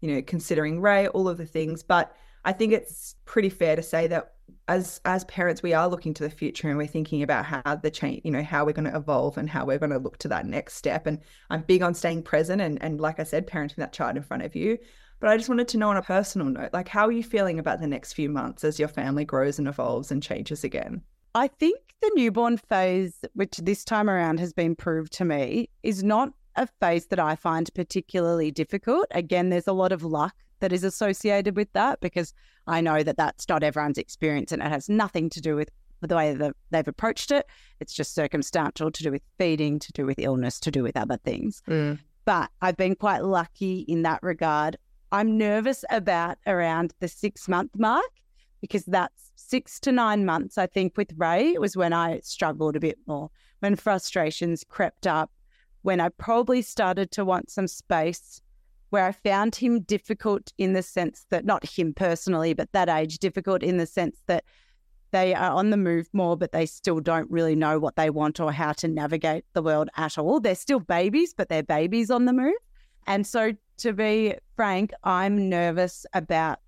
you know, considering Ray, all of the things. But I think it's pretty fair to say that as as parents, we are looking to the future and we're thinking about how the change, you know, how we're going to evolve and how we're going to look to that next step. And I'm big on staying present and and like I said, parenting that child in front of you. But I just wanted to know on a personal note, like how are you feeling about the next few months as your family grows and evolves and changes again? I think the newborn phase, which this time around has been proved to me, is not a phase that I find particularly difficult. Again, there's a lot of luck that is associated with that because I know that that's not everyone's experience and it has nothing to do with the way that they've approached it. It's just circumstantial to do with feeding, to do with illness, to do with other things. Mm. But I've been quite lucky in that regard. I'm nervous about around the six month mark because that's six to nine months. I think with Ray, it was when I struggled a bit more, when frustrations crept up, when I probably started to want some space where I found him difficult in the sense that, not him personally, but that age difficult in the sense that they are on the move more, but they still don't really know what they want or how to navigate the world at all. They're still babies, but they're babies on the move. And so, to be frank, I'm nervous about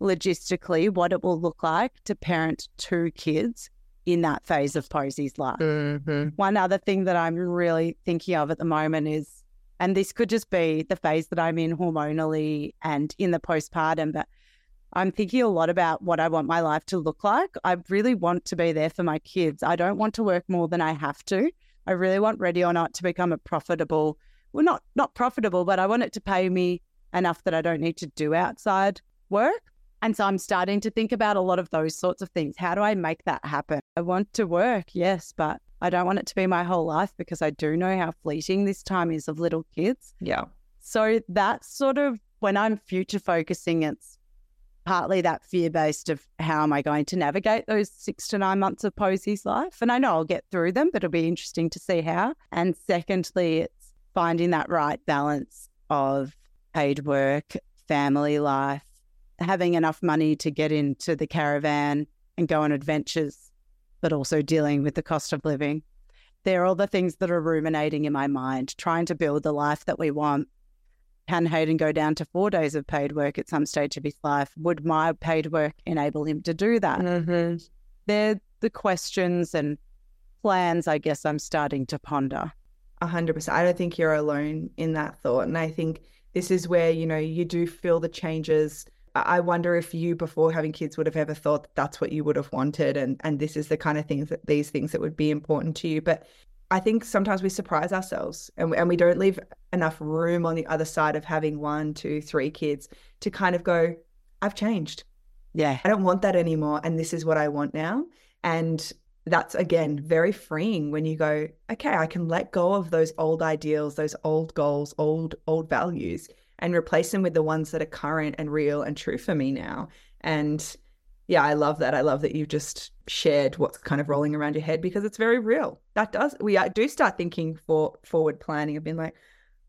logistically what it will look like to parent two kids in that phase of Posey's life. Mm-hmm. One other thing that I'm really thinking of at the moment is and this could just be the phase that I'm in hormonally and in the postpartum, but I'm thinking a lot about what I want my life to look like. I really want to be there for my kids. I don't want to work more than I have to. I really want Ready or Not to become a profitable, well, not not profitable, but I want it to pay me enough that I don't need to do outside work. And so I'm starting to think about a lot of those sorts of things. How do I make that happen? I want to work, yes, but I don't want it to be my whole life because I do know how fleeting this time is of little kids. Yeah. So that's sort of when I'm future focusing, it's partly that fear based of how am I going to navigate those six to nine months of Posey's life. And I know I'll get through them, but it'll be interesting to see how. And secondly, it's finding that right balance of paid work, family life, having enough money to get into the caravan and go on adventures but also dealing with the cost of living. They're all the things that are ruminating in my mind, trying to build the life that we want. Can Hayden go down to four days of paid work at some stage of his life? Would my paid work enable him to do that? Mm-hmm. They're the questions and plans, I guess, I'm starting to ponder. A hundred percent. I don't think you're alone in that thought. And I think this is where, you know, you do feel the changes I wonder if you, before having kids, would have ever thought that that's what you would have wanted, and and this is the kind of things that these things that would be important to you. But I think sometimes we surprise ourselves, and and we don't leave enough room on the other side of having one, two, three kids to kind of go, I've changed. Yeah, I don't want that anymore, and this is what I want now. And that's again very freeing when you go, okay, I can let go of those old ideals, those old goals, old, old values, and replace them with the ones that are current and real and true for me now. And yeah, I love that. I love that you've just shared what's kind of rolling around your head because it's very real. That does we do start thinking for forward planning of being like,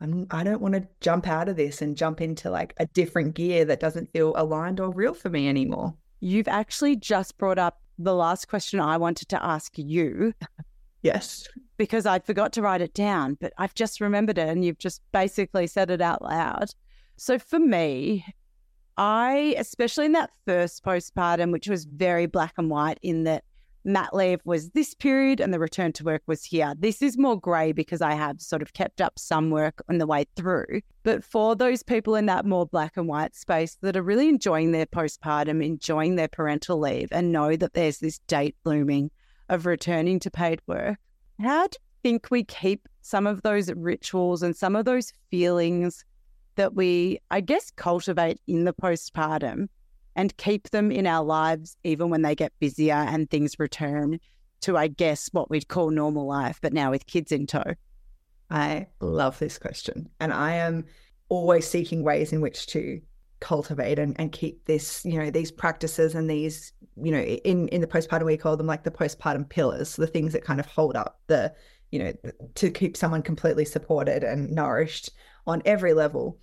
I'm, I don't want to jump out of this and jump into like a different gear that doesn't feel aligned or real for me anymore. You've actually just brought up the last question I wanted to ask you. Yes. Because I forgot to write it down, but I've just remembered it and you've just basically said it out loud. So for me, I, especially in that first postpartum, which was very black and white in that mat leave was this period and the return to work was here. This is more grey because I have sort of kept up some work on the way through. But for those people in that more black and white space that are really enjoying their postpartum, enjoying their parental leave, and know that there's this date looming of returning to paid work, how do you think we keep some of those rituals and some of those feelings that we, I guess, cultivate in the postpartum and keep them in our lives even when they get busier and things return to, I guess, what we'd call normal life, but now with kids in tow? I love this question. And I am always seeking ways in which to cultivate and, and keep this, you know, these practices and these, you know, in, in the postpartum, we call them like the postpartum pillars, the things that kind of hold up the, you know, to keep someone completely supported and nourished on every level.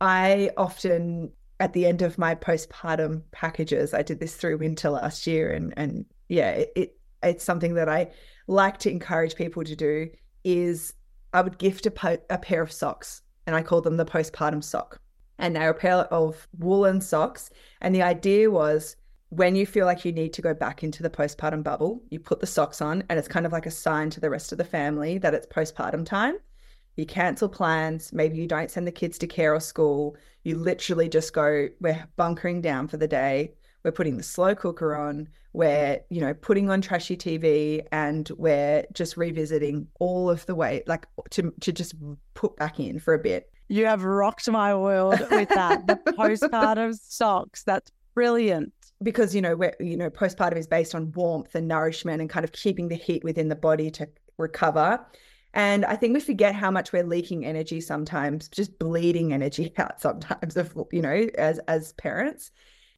I often at the end of my postpartum packages. I did this through winter last year, and and yeah, it, it it's something that I like to encourage people to do. Is I would gift a, po- a pair of socks, and I call them the postpartum sock, and they're a pair of woolen socks. And the idea was when you feel like you need to go back into the postpartum bubble, you put the socks on, and it's kind of like a sign to the rest of the family that it's postpartum time you cancel plans, maybe you don't send the kids to care or school. You literally just go, we're bunkering down for the day. We're putting the slow cooker on. We're, you know, putting on trashy TV and we're just revisiting all of the way, like to, to just put back in for a bit. You have rocked my world with that. the postpartum socks. That's brilliant because you know where you know postpartum is based on warmth and nourishment and kind of keeping the heat within the body to recover and I think we forget how much we're leaking energy sometimes, just bleeding energy out sometimes of, you know, as as parents.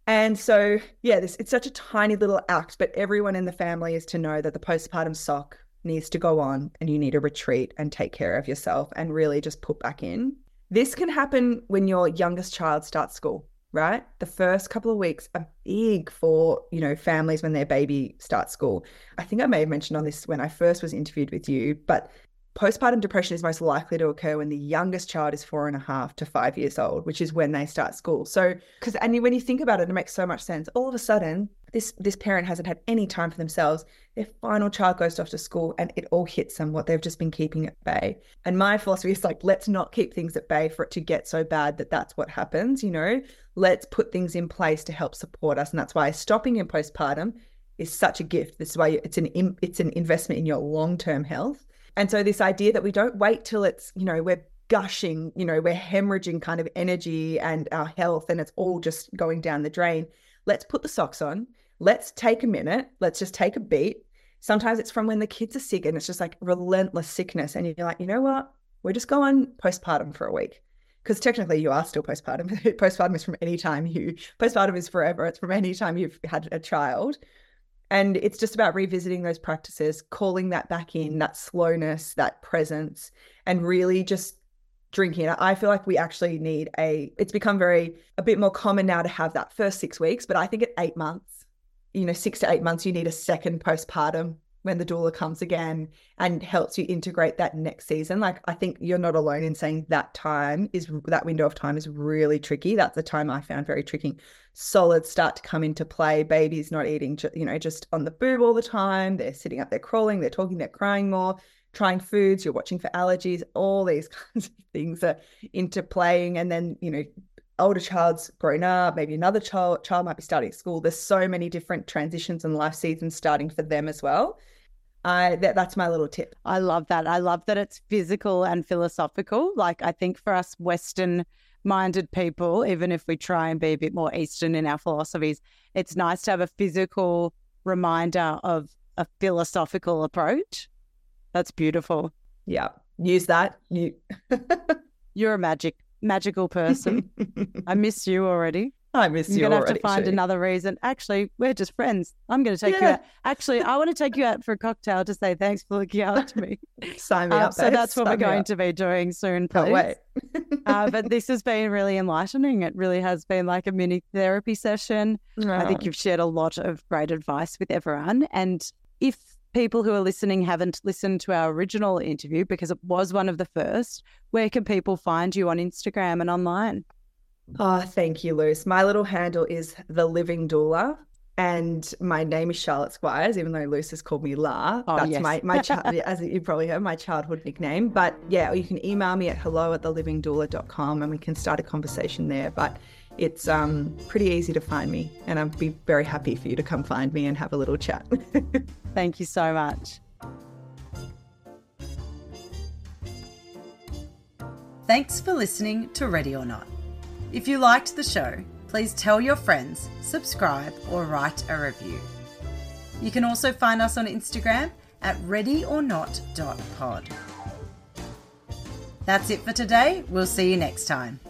And so, yeah, this it's such a tiny little act, but everyone in the family is to know that the postpartum sock needs to go on and you need to retreat and take care of yourself and really just put back in. This can happen when your youngest child starts school, right? The first couple of weeks are big for, you know, families when their baby starts school. I think I may have mentioned on this when I first was interviewed with you, but postpartum depression is most likely to occur when the youngest child is four and a half to five years old, which is when they start school. So, because and when you think about it, it makes so much sense. All of a sudden, this this parent hasn't had any time for themselves. Their final child goes off to school, and it all hits them what they've just been keeping at bay. And my philosophy is like, let's not keep things at bay for it to get so bad that that's what happens. You know, let's put things in place to help support us, and that's why stopping in postpartum is such a gift. This is why it's an it's an investment in your long term health and so this idea that we don't wait till it's, you know, we're gushing, you know, we're hemorrhaging kind of energy and our health and it's all just going down the drain. Let's put the socks on. Let's take a minute. Let's just take a beat. Sometimes it's from when the kids are sick and it's just like relentless sickness. And you're like, you know what? We're just going postpartum for a week. Because technically you are still postpartum. postpartum is from any time you postpartum is forever. It's from any time you've had a child. And it's just about revisiting those practices, calling that back in, that slowness, that presence, and really just drinking. I feel like we actually need a, it's become very, a bit more common now to have that first six weeks, but I think at eight months, you know, six to eight months, you need a second postpartum when the doula comes again and helps you integrate that next season. Like I think you're not alone in saying that time is that window of time is really tricky. That's the time I found very tricky. Solids start to come into play. Babies not eating, you know, just on the boob all the time. They're sitting up, they're crawling, they're talking, they're crying more. Trying foods, you're watching for allergies. All these kinds of things are interplaying, and then you know older child's grown up, maybe another child child might be starting school. There's so many different transitions and life seasons starting for them as well. I that, that's my little tip. I love that. I love that it's physical and philosophical. Like I think for us Western minded people, even if we try and be a bit more Eastern in our philosophies, it's nice to have a physical reminder of a philosophical approach. That's beautiful. Yeah. Use that. You You're a magic magical person. I miss you already. I miss You're you gonna have to find another reason. Actually, we're just friends. I'm gonna take you Yeah. out. Actually, I want to take you out for a cocktail to say thanks for looking after me. Sign me Um, up. so babe. that's what Sign we're going up. to be doing soon, Can't wait. uh, but this has been really enlightening. It really has been like a mini therapy session. I think Oh. you've shared a lot of great advice with everyone. And if people who are listening haven't listened to our original interview, because it was one of the first, where can people find you on Instagram and online? Oh, thank you, Luce. My little handle is the Living Doula, and my name is Charlotte Squires. Even though Luce has called me La, Oh, that's yes. my my chi- as you probably heard my childhood nickname. But yeah, you can email me at hello at thelivingdoula.com and we can start a conversation there. But it's um pretty easy to find me, and I'd be very happy for you to come find me and have a little chat. Thank you so much. Thanks for listening to Ready or Not. If you liked the show, please tell your friends, subscribe, or write a review. You can also find us on Instagram at readyornot.pod. That's it for today. We'll see you next time.